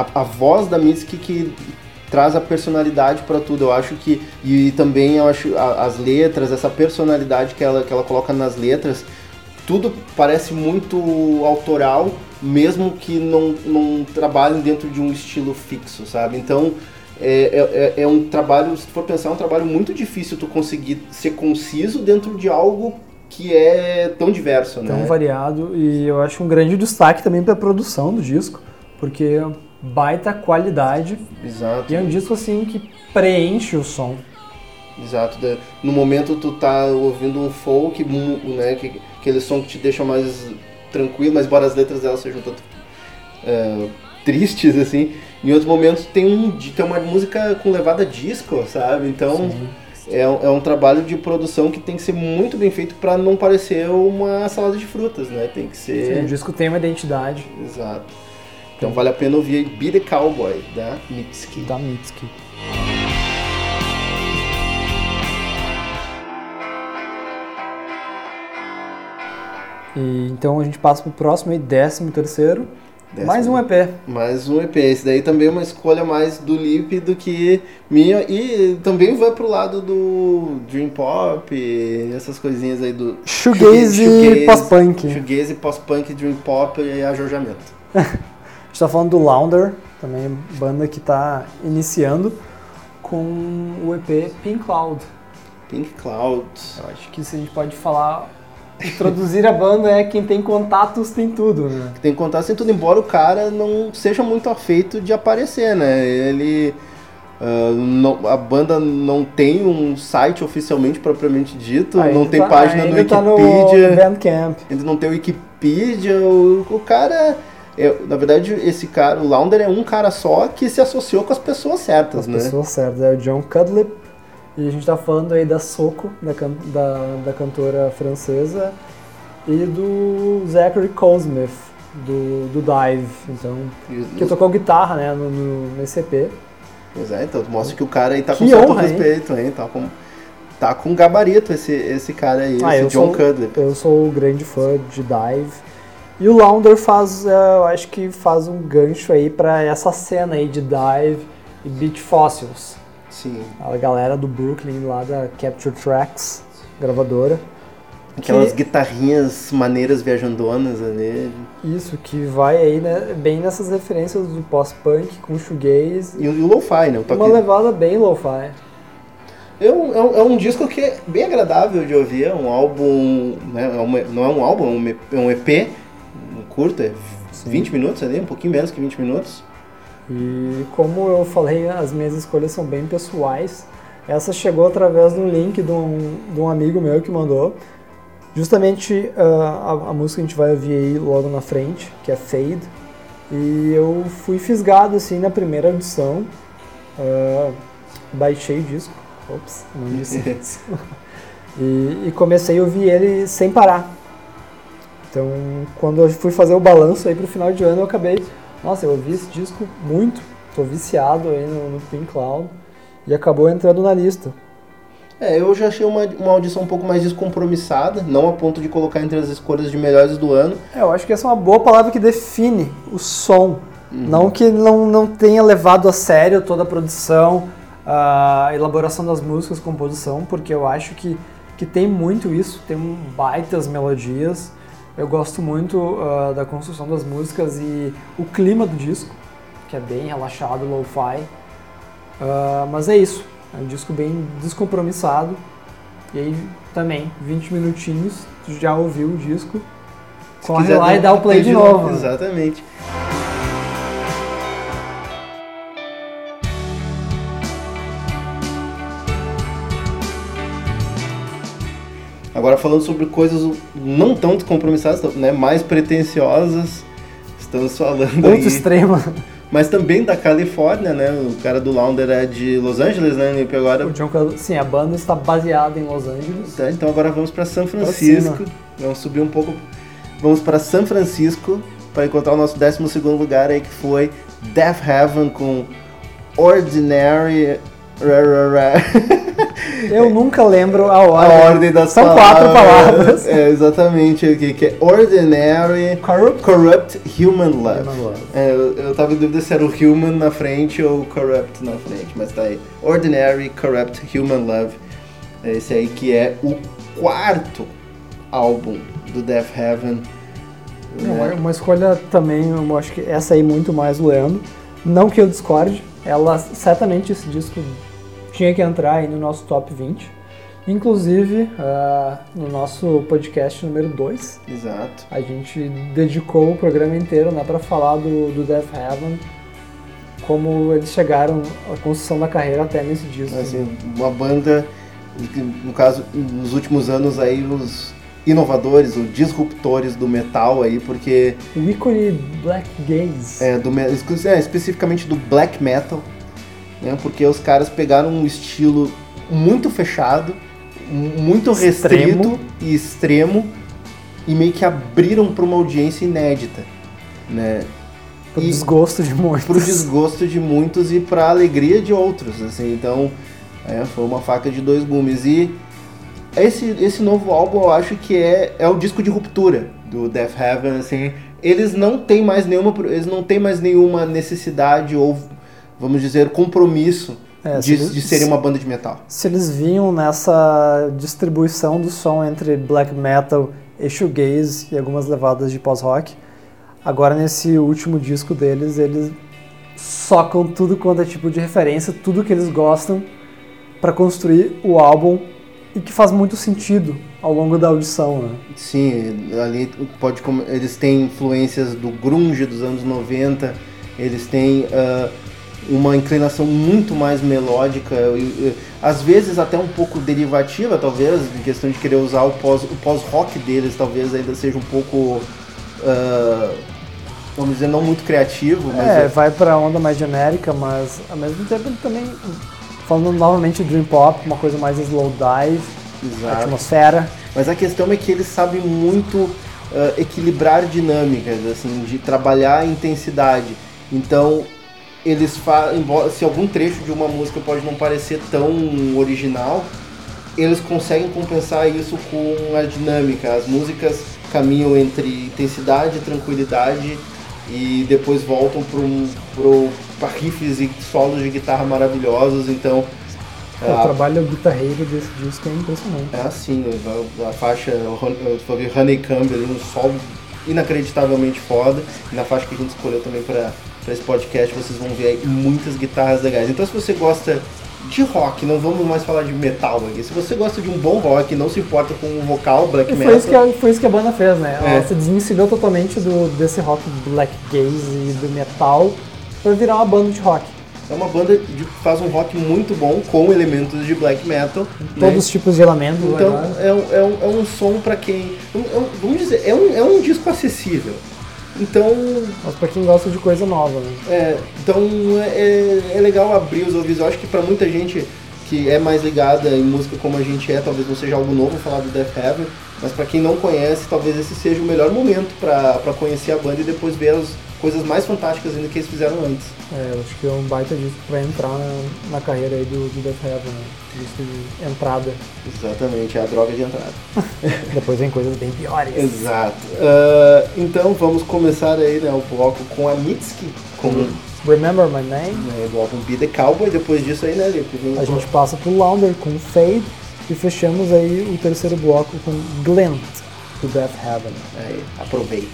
a, a voz da Mitski que traz a personalidade para tudo. Eu acho que. E também eu acho a- as letras, essa personalidade que ela, que ela coloca nas letras, tudo parece muito autoral, mesmo que não, não trabalhem dentro de um estilo fixo, sabe? Então. É, é, é um trabalho, se for pensar, é um trabalho muito difícil tu conseguir ser conciso dentro de algo que é tão diverso, tão né? variado e eu acho um grande destaque também para a produção do disco, porque baita qualidade Exato, e é um disco assim que preenche o som. exato. No momento tu tá ouvindo um folk, né, que, aquele som que te deixa mais tranquilo, mas embora as letras delas sejam tanto é, tristes, assim, em outros momentos tem, um, tem uma música com levada disco, sabe? Então, é, um- é um trabalho de produção que tem que ser muito bem feito pra não parecer uma salada de frutas, né? Tem que O ser. disco tem uma identidade Exato. Então vale a pena ouvir Be the Cowboy, da Mitski. da Mitski. E, então a gente passa pro próximo aí, décimo terceiro. Décimo. Mais um EP. Mais um EP. Esse daí também é uma escolha mais do Lip do que minha. E também vai pro lado do Dream Pop, e essas coisinhas aí do. Shoegaze e pós-punk. Shoegaze, pós-punk, Dream Pop e ajojamento. A gente tá falando do Lounder, também banda que tá iniciando com o EP Pink Cloud. Pink Cloud. Eu acho que se a gente pode falar, introduzir a banda é quem tem contatos tem tudo, né? Tem que contar assim tudo, embora o cara não seja muito afeito de aparecer, né? Ele. ah, não- a banda não tem um site oficialmente propriamente dito, Ah, não ele tem tá- página no ele tá no Wikipedia. Bandcamp. Ainda não tem Wikipedia, o, o cara. É- na verdade, esse cara, o Launder é um cara só que se associou com as pessoas certas, As né? pessoas certas. É o John Cudlip. E a gente tá falando aí da Soco, da, can- da, da cantora francesa, e do Zachary Colesmith, do, do Dive. Então, que tocou guitarra, né, no, no, nesse EP. Pois é, então mostra que o cara aí tá Que com certo honra, hein? respeito, hein? Tá com, tá com gabarito esse, esse cara aí, Ah, esse eu John sou- Cudlip. Eu sou grande fã de Dive. E o Launder faz, é, eu acho que faz um gancho aí pra essa cena aí de Dive e Beat Fossils. Sim. A galera do Brooklyn lá da Capture Tracks, gravadora. Aquelas Que- guitarrinhas maneiras viajandonas ali. Isso, que vai aí né, bem nessas referências do pós-punk com shoegaze. E o, e o lo-fi, né? O toque... Uma levada bem lo-fi. é, um, é, um, é um disco que é bem agradável de ouvir, é um álbum, né? é não é um álbum, é um EP, curto, é 20 minutos ali, um pouquinho menos que 20 minutos. E como eu falei, as minhas escolhas são bem pessoais. Essa chegou através de um link de um, de um amigo meu que mandou. Justamente ah, a, a música que a gente vai ouvir aí logo na frente, que é Fade. E eu fui fisgado assim na primeira audição. Ah, baixei o disco. Ops, não disse isso. E, e comecei a ouvir ele sem parar. Então, quando eu fui fazer o balanço aí pro final de ano, eu acabei, nossa, eu ouvi esse disco muito, tô viciado aí no, no Pink Cloud e acabou entrando na lista. É, eu já achei uma, uma audição um pouco mais descompromissada, não a ponto de colocar entre as escolhas de melhores do ano. É, eu acho que essa é uma boa palavra que define o som. Não que não, não tenha levado a sério toda a produção, a elaboração das músicas, composição, porque eu acho que, que tem muito isso, tem um baitas melodias. Eu gosto muito ah, da construção das músicas e o clima do disco, que é bem relaxado, lo-fi. Ah, mas é isso, é um disco bem descompromissado. E aí também, 20 minutinhos, tu já ouviu o disco. Se Corre lá e dá o play de novo. Exatamente. Agora falando sobre coisas não tão descompromissadas, né, mais pretensiosas, estamos falando Muito aí, extrema. mas também da Califórnia, né, o cara do Launder é de Los Angeles, né, e agora Sim, a banda está baseada em Los Angeles. Tá, então agora vamos para São Francisco. Vamos subir um pouco. Vamos para São Francisco para encontrar o nosso 12 lugar aí que foi Death Heaven com Ordinary. Eu nunca lembro a A ordem. ordem das São palavras. quatro palavras. É, exatamente aqui, que é Ordinary Corrupt. Corrupt Human Love. Human Love. É, eu, eu tava em dúvida se era o Human na frente ou Corrupt na frente, mas tá aí. Ordinary Corrupt Human Love. É Esse aí que é o quarto álbum do Death Heaven. Uma, né? uma escolha também, eu acho que essa aí muito mais o Leandro. Não que eu discorde, ela certamente esse disco tinha que entrar aí no nosso top 20. Inclusive, ah, no nosso podcast número 2, Exato. a gente dedicou o programa inteiro né, para falar do, do Death Heaven, como eles chegaram à construção da carreira até nesse disco. Assim, uma banda, que, no caso, nos últimos anos aí, os inovadores, os disruptores do metal aí, porque O ícone Black Gaze. é, do, me- é, especificamente do black metal, né? Porque os caras pegaram um estilo muito fechado, muito Extremo. restrito e extremo e meio que abriram para uma audiência inédita, né? Pro E- desgosto de muitos. Pro desgosto de muitos e pra alegria de outros, assim. Então, é, foi uma faca de dois gumes e esse, esse novo álbum eu acho que é, é o disco de ruptura do Death Heaven, assim. Eles não têm mais nenhuma eles não têm mais nenhuma necessidade ou vamos dizer compromisso É, de, se de serem uma banda de metal. Se eles vinham nessa distribuição do som entre black metal e shoegaze e algumas levadas de pós-rock, agora nesse último disco deles, eles socam tudo quanto é tipo de referência, tudo que eles gostam para construir o álbum e que faz muito sentido ao longo da audição, né? Sim, ali pode eles têm influências do grunge dos anos 90, eles têm ah, uma inclinação muito mais melódica, e, às vezes até um pouco derivativa, talvez, em questão de querer usar o pós pós-rock deles, talvez ainda seja um pouco ah, vamos dizer não muito criativo, mas É, vai pra onda mais genérica, mas ao mesmo tempo ele também falando novamente de dream pop, uma coisa mais slow dive, exato. atmosfera. Mas a questão é que eles sabem muito ah, equilibrar dinâmicas, assim, de trabalhar a intensidade. Então, eles fazem, se algum trecho de uma música pode não parecer tão original, eles conseguem compensar isso com a dinâmica. As músicas caminham entre intensidade, tranquilidade e depois voltam para riffs e solos de guitarra maravilhosos. Então, O ah, trabalho guitarreiro desse disco é impressionante. é assim, a, a faixa, Honeycomb ali, um solo inacreditavelmente foda. E na faixa que a gente escolheu também para esse podcast, vocês vão ver aí muitas guitarras legais. Então se você gosta de rock, não vamos mais falar de metal aqui. Se você gosta de um bom rock, não se importa com o vocal, black metal. foi isso, que a, foi isso que a banda fez, né? Ela É. se desvencilhou totalmente do, desse rock black gaze e do metal pra virar uma banda de rock. É uma banda que faz um rock muito bom com elementos de black metal. né? Todos os tipos de elementos. Então é um, é, um, é um som pra quem. é um- vamos dizer, é um, é um disco acessível. Então Mas pra quem gosta de coisa nova, né? É, então é, é legal abrir os ouvidos. Eu acho que pra muita gente que é mais ligada em música como a gente é, talvez não seja algo novo falar do Death Heaven, mas pra quem não conhece, talvez esse seja o melhor momento pra conhecer a banda e depois ver as coisas mais fantásticas ainda que eles fizeram antes. É, eu acho que é um baita disco pra entrar na, na carreira aí do, do Death Heaven, né? Disco de entrada. Exatamente, é a droga de entrada. Depois vem coisas bem piores. Exato. Ah, então vamos começar aí né, o bloco com a Mitski, com Remember My Name? né, do álbum Be The Cowboy. Depois disso aí, né, Lipe? A gente passa pro Lounder com Fade e fechamos aí o terceiro bloco com Glint, do Death Heaven. Aí, aproveitem.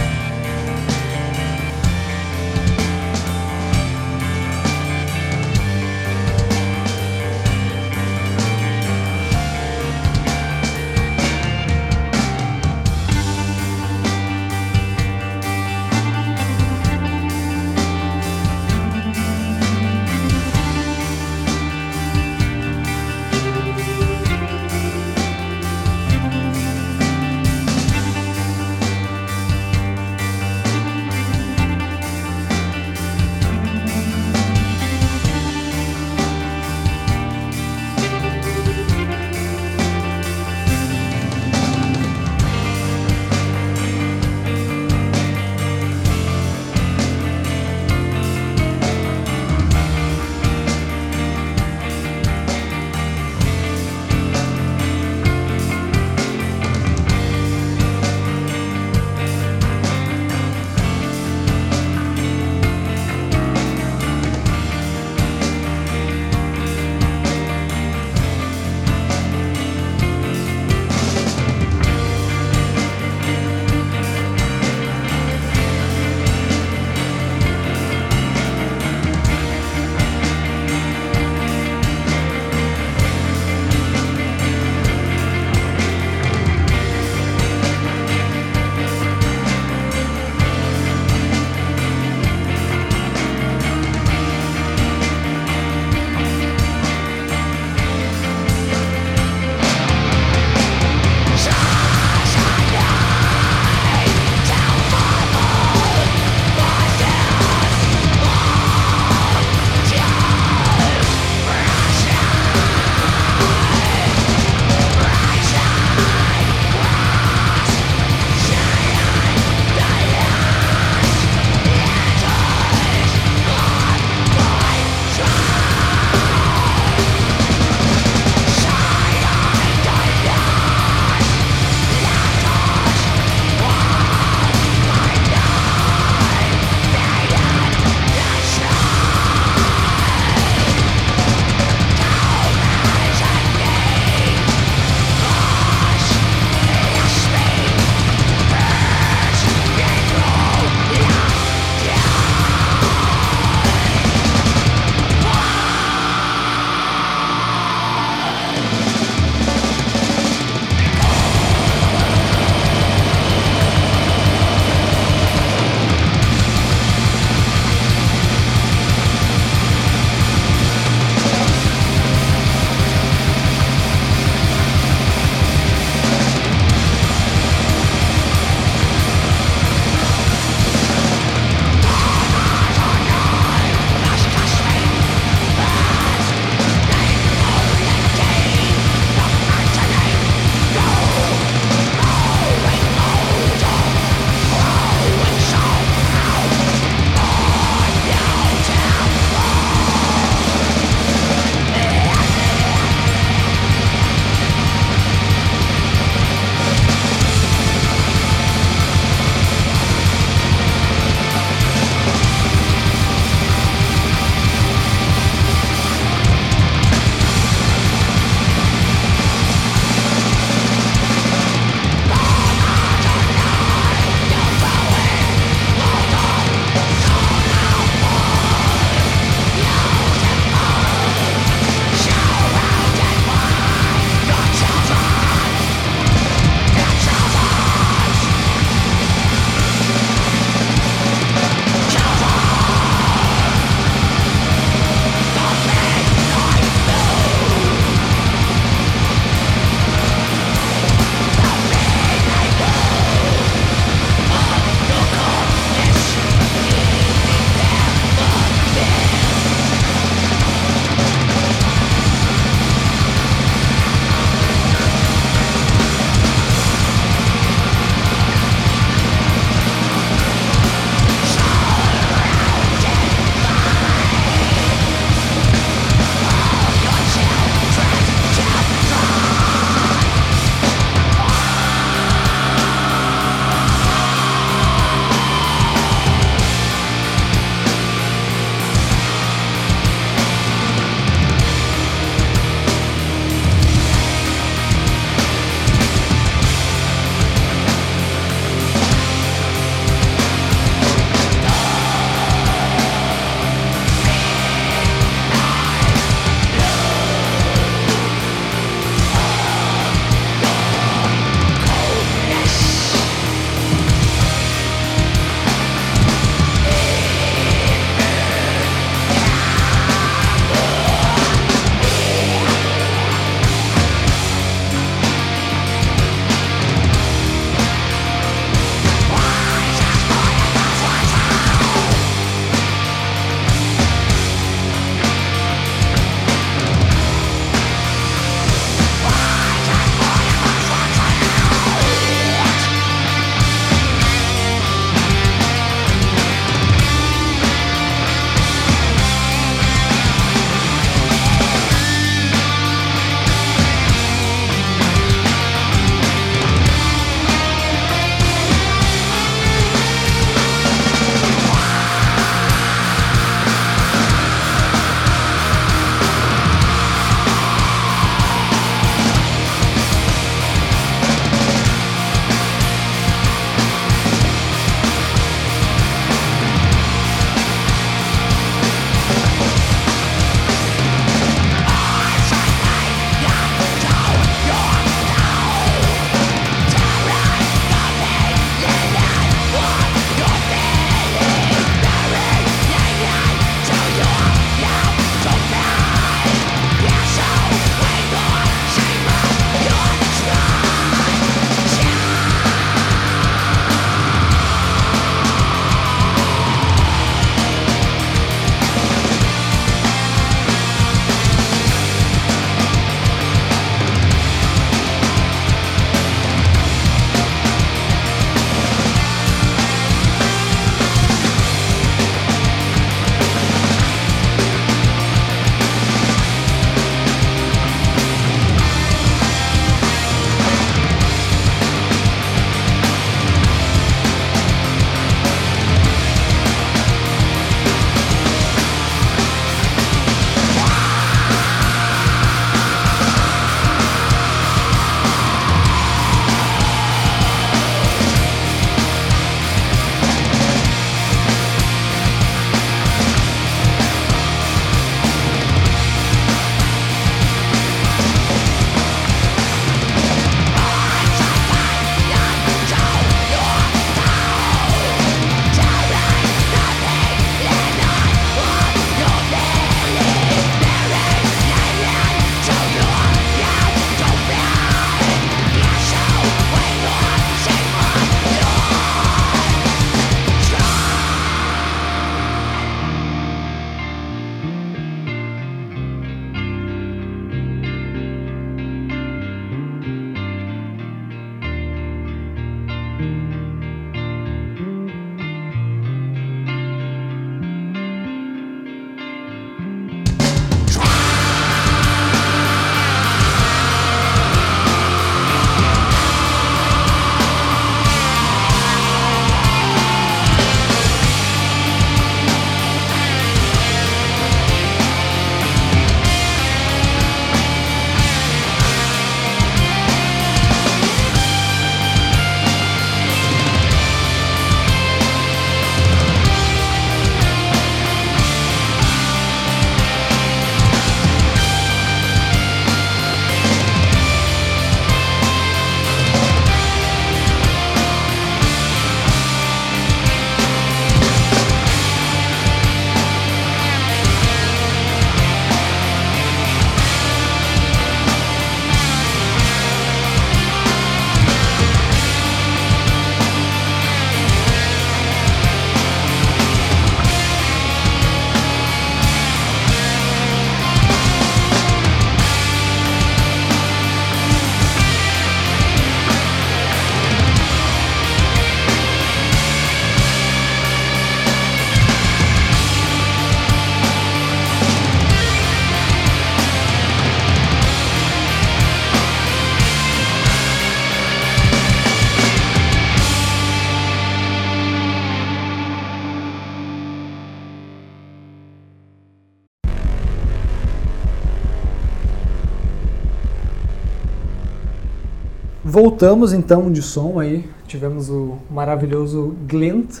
Voltamos então de som aí. Tivemos o maravilhoso Glint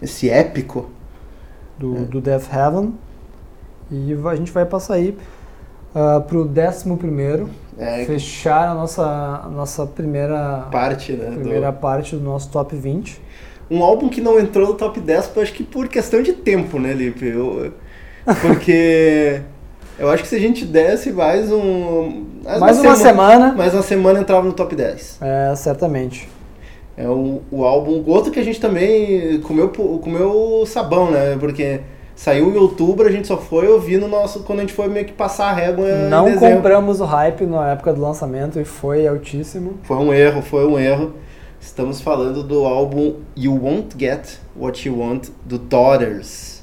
Esse épico. do, do Death Heaven. E a gente vai passar aí uh, pro décimo primeiro. É, Fechar a nossa, a nossa primeira, parte, né? do- primeira parte do nosso top 20. Um álbum que não entrou no top 10, eu acho que por questão de tempo, né, Lipe? Eu- porque eu acho que se a gente desse mais um. Mais uma semana. Mais uma semana entrava no top 10. É, certamente. É o, o álbum. Outro que a gente também comeu, comeu sabão, né? Porque saiu em outubro, a gente só foi ouvir no nosso. Quando a gente foi meio que passar a régua Não compramos o hype na época do lançamento e foi altíssimo. Foi um erro, foi um erro. Estamos falando do álbum You Won't Get What You Want do Daughters.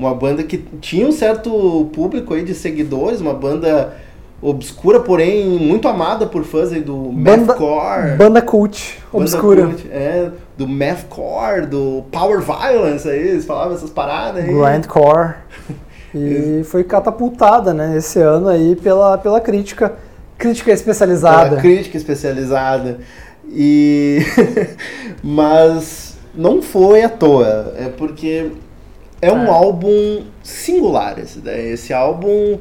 Uma banda que tinha um certo público aí de seguidores, uma banda obscura, porém muito amada por fãs aí do Banda- Mathcore. Banda cult, banda obscura. cult, é, do Mathcore, do Power Violence aí, eles falavam essas paradas aí. Grindcore. E foi catapultada, né, esse ano aí pela, pela crítica. Crítica especializada. Pela crítica especializada. E mas não foi à toa, é porque é um É. álbum singular esse daí. Esse álbum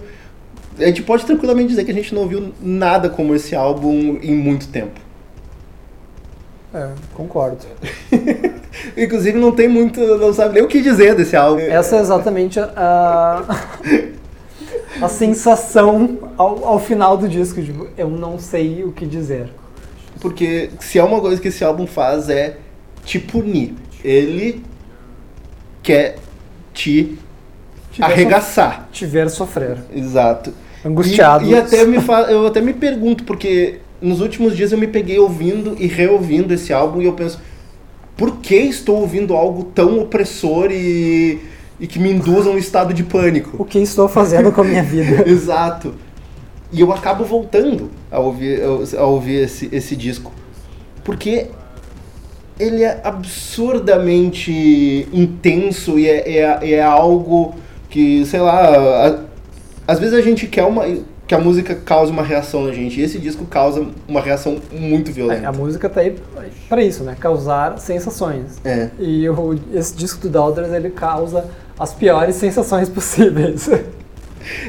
a gente pode tranquilamente dizer que a gente não ouviu nada como esse álbum em muito tempo. É, concordo. Inclusive não tem muito, não sabe nem o que dizer desse álbum. Essa é exatamente a, a sensação ao, ao final do disco. Tipo, eu não sei o que dizer. Porque se é uma coisa que esse álbum faz é te punir. Ele quer te Te ver arregaçar. Te ver sofrer. Exato. Angustiado. E, e até me eu até me pergunto, porque nos últimos dias eu me peguei ouvindo e reouvindo esse álbum e eu penso, por que estou ouvindo algo tão opressor e, e que me induz a um estado de pânico? O que estou fazendo com a minha vida? Exato. E eu acabo voltando a ouvir, a ouvir esse, esse disco. Porque ele é absurdamente intenso e é, é, é algo que, sei lá, a- às vezes a gente quer uma, que a música cause uma reação na gente. E esse disco causa uma reação muito A violenta. música tá aí pra isso, né? Causar sensações. É. E o, esse disco do Doubters, ele causa as piores sensações possíveis.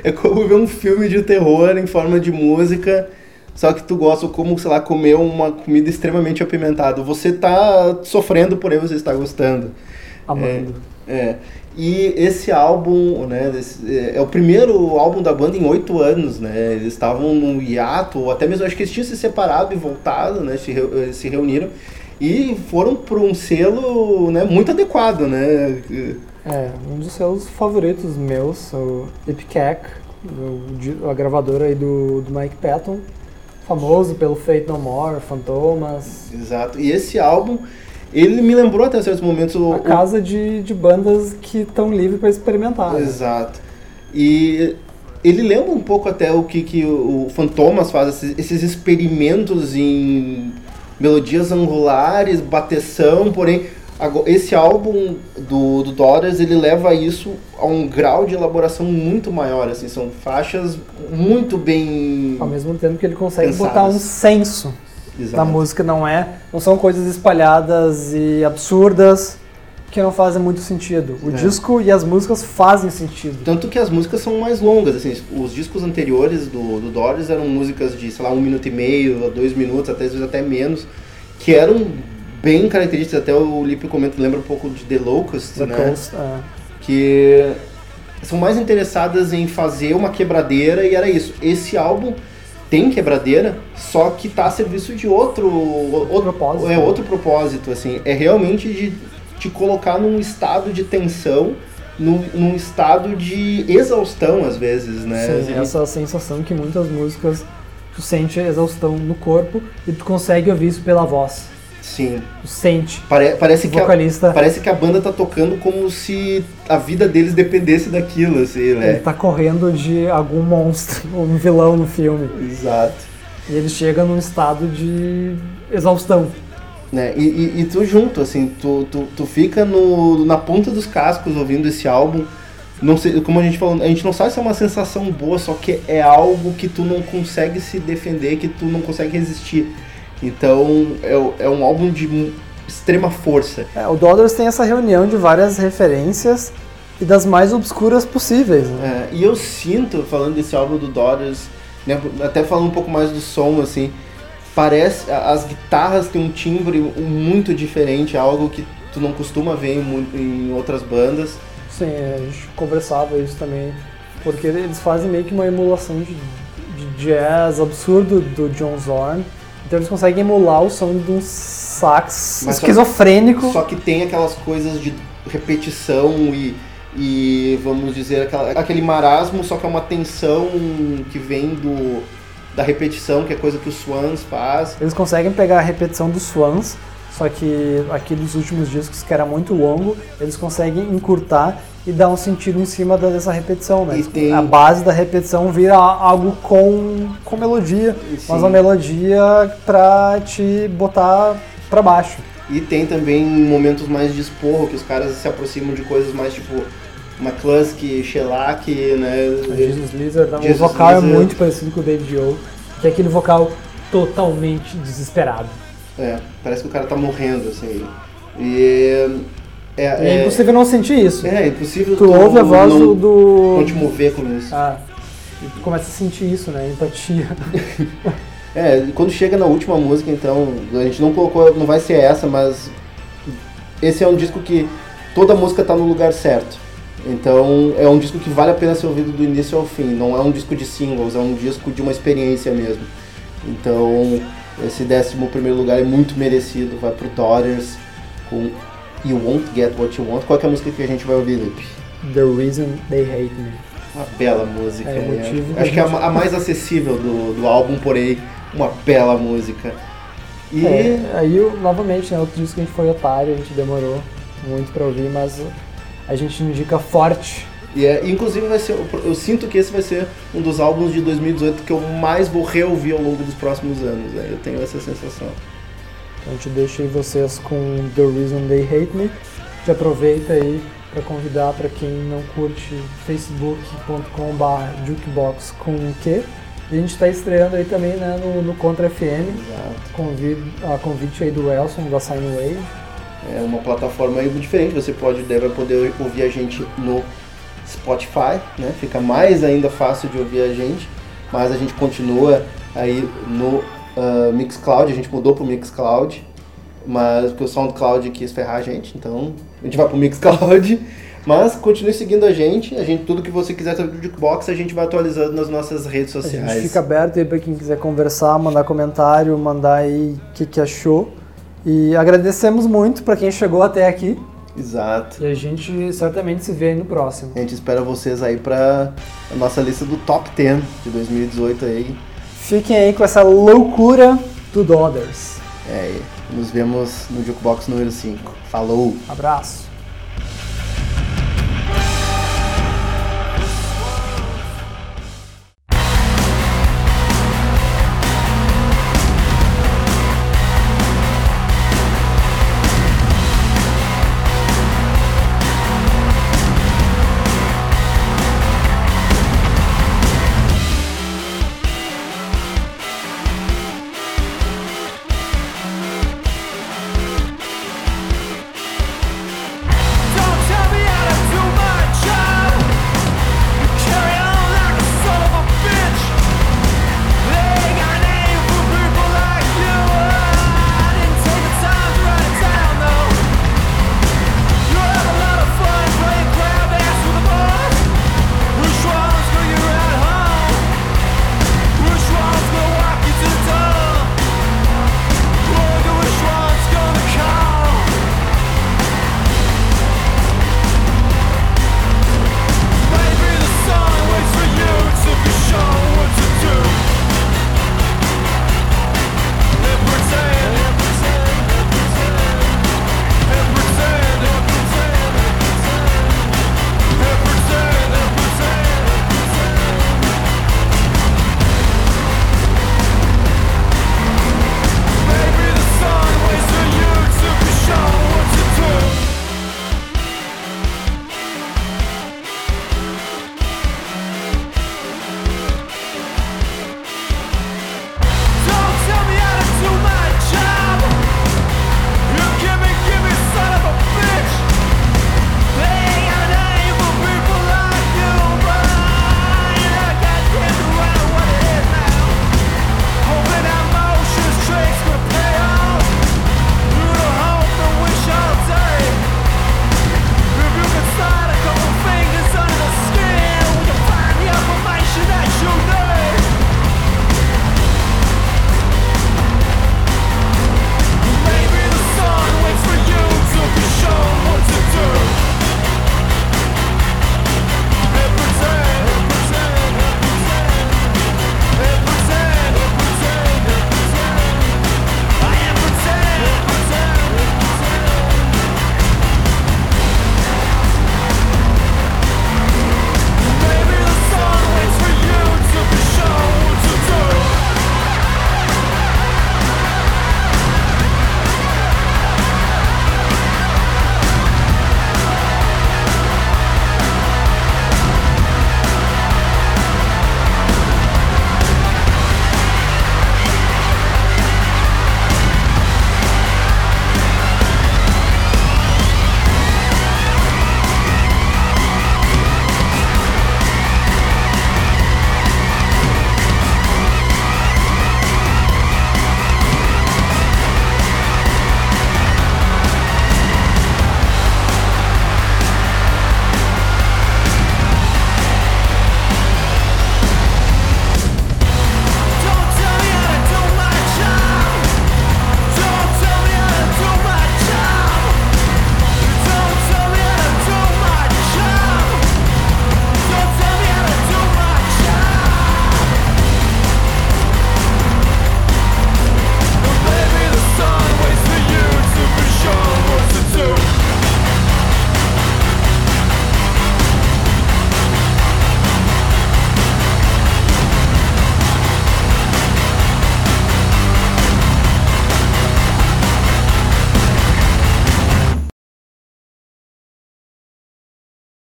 É como ver um filme de terror em forma de música, só que tu gosta como, sei lá, comer uma comida extremamente apimentada. Você tá sofrendo, porém você está gostando. Amando. É. E esse álbum, né, é é o primeiro álbum da banda em oito anos, né? Eles estavam no hiato, ou até mesmo acho que eles tinham se separado e voltado, né? Se, eh, se reuniram e foram para um selo, né, muito adequado, né? É, um dos seus favoritos meus, o Epicac, a gravadora aí do, do Mike Patton, famoso pelo Fate No More, Fantomas, Exato. E esse álbum, ele me lembrou até certos momentos a o- casa de, de bandas que estão livres para experimentar. né? Exato. E ele lembra um pouco até o que, que o Fantomas faz, esses, experimentos em melodias angulares, bateção, porém esse álbum do, do Daughters, ele leva isso a um grau de elaboração muito maior, assim, são faixas muito bem... Ao mesmo tempo que ele consegue Pensadas. botar um senso Exato. da música, não é? Não são coisas espalhadas e absurdas que não fazem muito sentido. O É. disco e as músicas fazem sentido. Tanto que as músicas são mais longas, assim, os discos anteriores do, do Doors eram músicas de, sei lá, um minuto e meio, a dois minutos, até às vezes até menos, que eram bem características, até o Lipe comenta, lembra um pouco de The Locust, The né? Coast, é. Que são mais interessadas em fazer uma quebradeira e era isso. Esse álbum tem quebradeira, só que tá a serviço de outro, outro propósito. É outro propósito, assim, é realmente de te colocar num estado de tensão, num, num estado de exaustão às vezes, né? Sim, essa sensação que muitas músicas tu sente exaustão no corpo e tu consegue ouvir isso pela voz. Sim. Sente. Pare- parece O que a, vocalista parece que a banda tá tocando como se a vida deles dependesse daquilo, assim, ele né? tá correndo de algum monstro, ou um vilão no filme. Exato. E ele chega num estado de exaustão. né? E, e, e tu junto, assim, tu, tu, tu fica no, na ponta dos cascos ouvindo esse álbum. Não sei, como a gente falou, a gente não sabe se é uma sensação boa, só que é algo que tu não consegue se defender, que tu não consegue resistir. Então é, é um álbum de extrema força. É, o Dollars tem essa reunião de várias referências e das mais obscuras possíveis. Né? É, e eu sinto, falando desse álbum do Daughters, né, até falando um pouco mais do som, assim, parece, as guitarras têm um timbre muito diferente, algo que tu não costuma ver em, em outras bandas. Sim, a gente conversava isso também, porque eles fazem meio que uma emulação de, de jazz absurdo do John Zorn. Então eles conseguem emular o som de um sax Mas só- esquizofrênico. Só que tem aquelas coisas de repetição e, e vamos dizer, aquela- aquele marasmo, só que é uma tensão que vem do, da repetição, que é coisa que o Swans faz. Eles conseguem pegar a repetição dos Swans, só que aqueles últimos discos que era muito longo, eles conseguem encurtar e dar um sentido em cima da- dessa repetição, né? E tem- A base da repetição vira algo com, com melodia, Sim. mas uma melodia pra te botar pra baixo. E tem também momentos mais de esporro, que os caras se aproximam de coisas mais tipo McCluskey, Shellac, né? Jesus Lizard, o Jesus vocal Lizard. é muito parecido com o David O, que é aquele vocal totalmente desesperado. É, parece que o cara tá morrendo, assim. E é, É, é, impossível não sentir isso. é impossível tu ouve a voz não, do... não te mover com isso. Ah, e tu começa a sentir isso, né? Empatia. É, quando chega na última música, então, a gente não colocou, não vai ser essa, mas esse é um disco que toda música tá no lugar certo. Então, é um disco que vale a pena ser ouvido do início ao fim. Não é um disco de singles, é um disco de uma experiência mesmo. Então, esse décimo primeiro lugar é muito merecido, vai pro Daughters com You Won't Get What You Want. Qual que é a música que a gente vai ouvir, Lipe? The Reason They Hate Me. Uma bela música. É, né? motivo Acho que é a, a mais acessível do, do álbum, porém, uma bela música. E É, aí, novamente, né, outro disco que a gente foi otário, a gente demorou muito pra ouvir, mas a gente indica forte. E é, inclusive vai ser, eu sinto que esse vai ser um dos álbuns de 2018 que eu mais vou reouvir ao longo dos próximos anos. Né? Eu tenho essa sensação. Então a gente deixa aí vocês com The Reason They Hate Me. Gente aproveita aí para convidar para quem não curte facebook.com.br jukebox com o Q. E a gente está estreando aí também né, no, no Contra FM, Exato. convite, a convite aí do Elson, da Sine Wave. É uma plataforma aí diferente. Você pode deve poder ouvir a gente no Spotify, né? Fica mais ainda fácil de ouvir a gente. Mas a gente continua aí no ah, Mixcloud. A gente mudou pro Mixcloud, mas porque o SoundCloud quis ferrar a gente, então a gente vai pro Mixcloud. Mas continue seguindo a gente. A gente tudo que você quiser saber do Jukebox a gente vai atualizando nas nossas redes A sociais. gente fica aberto aí para quem quiser conversar, mandar comentário, mandar aí o que, que achou. E agradecemos muito para quem chegou até aqui. Exato. E a gente certamente se vê aí no próximo. A gente espera vocês aí para a nossa lista do Top 10 de 2018 aí. Fiquem aí com essa loucura do Dodders. É, nos vemos no Jukebox número 5. Falou! Abraço.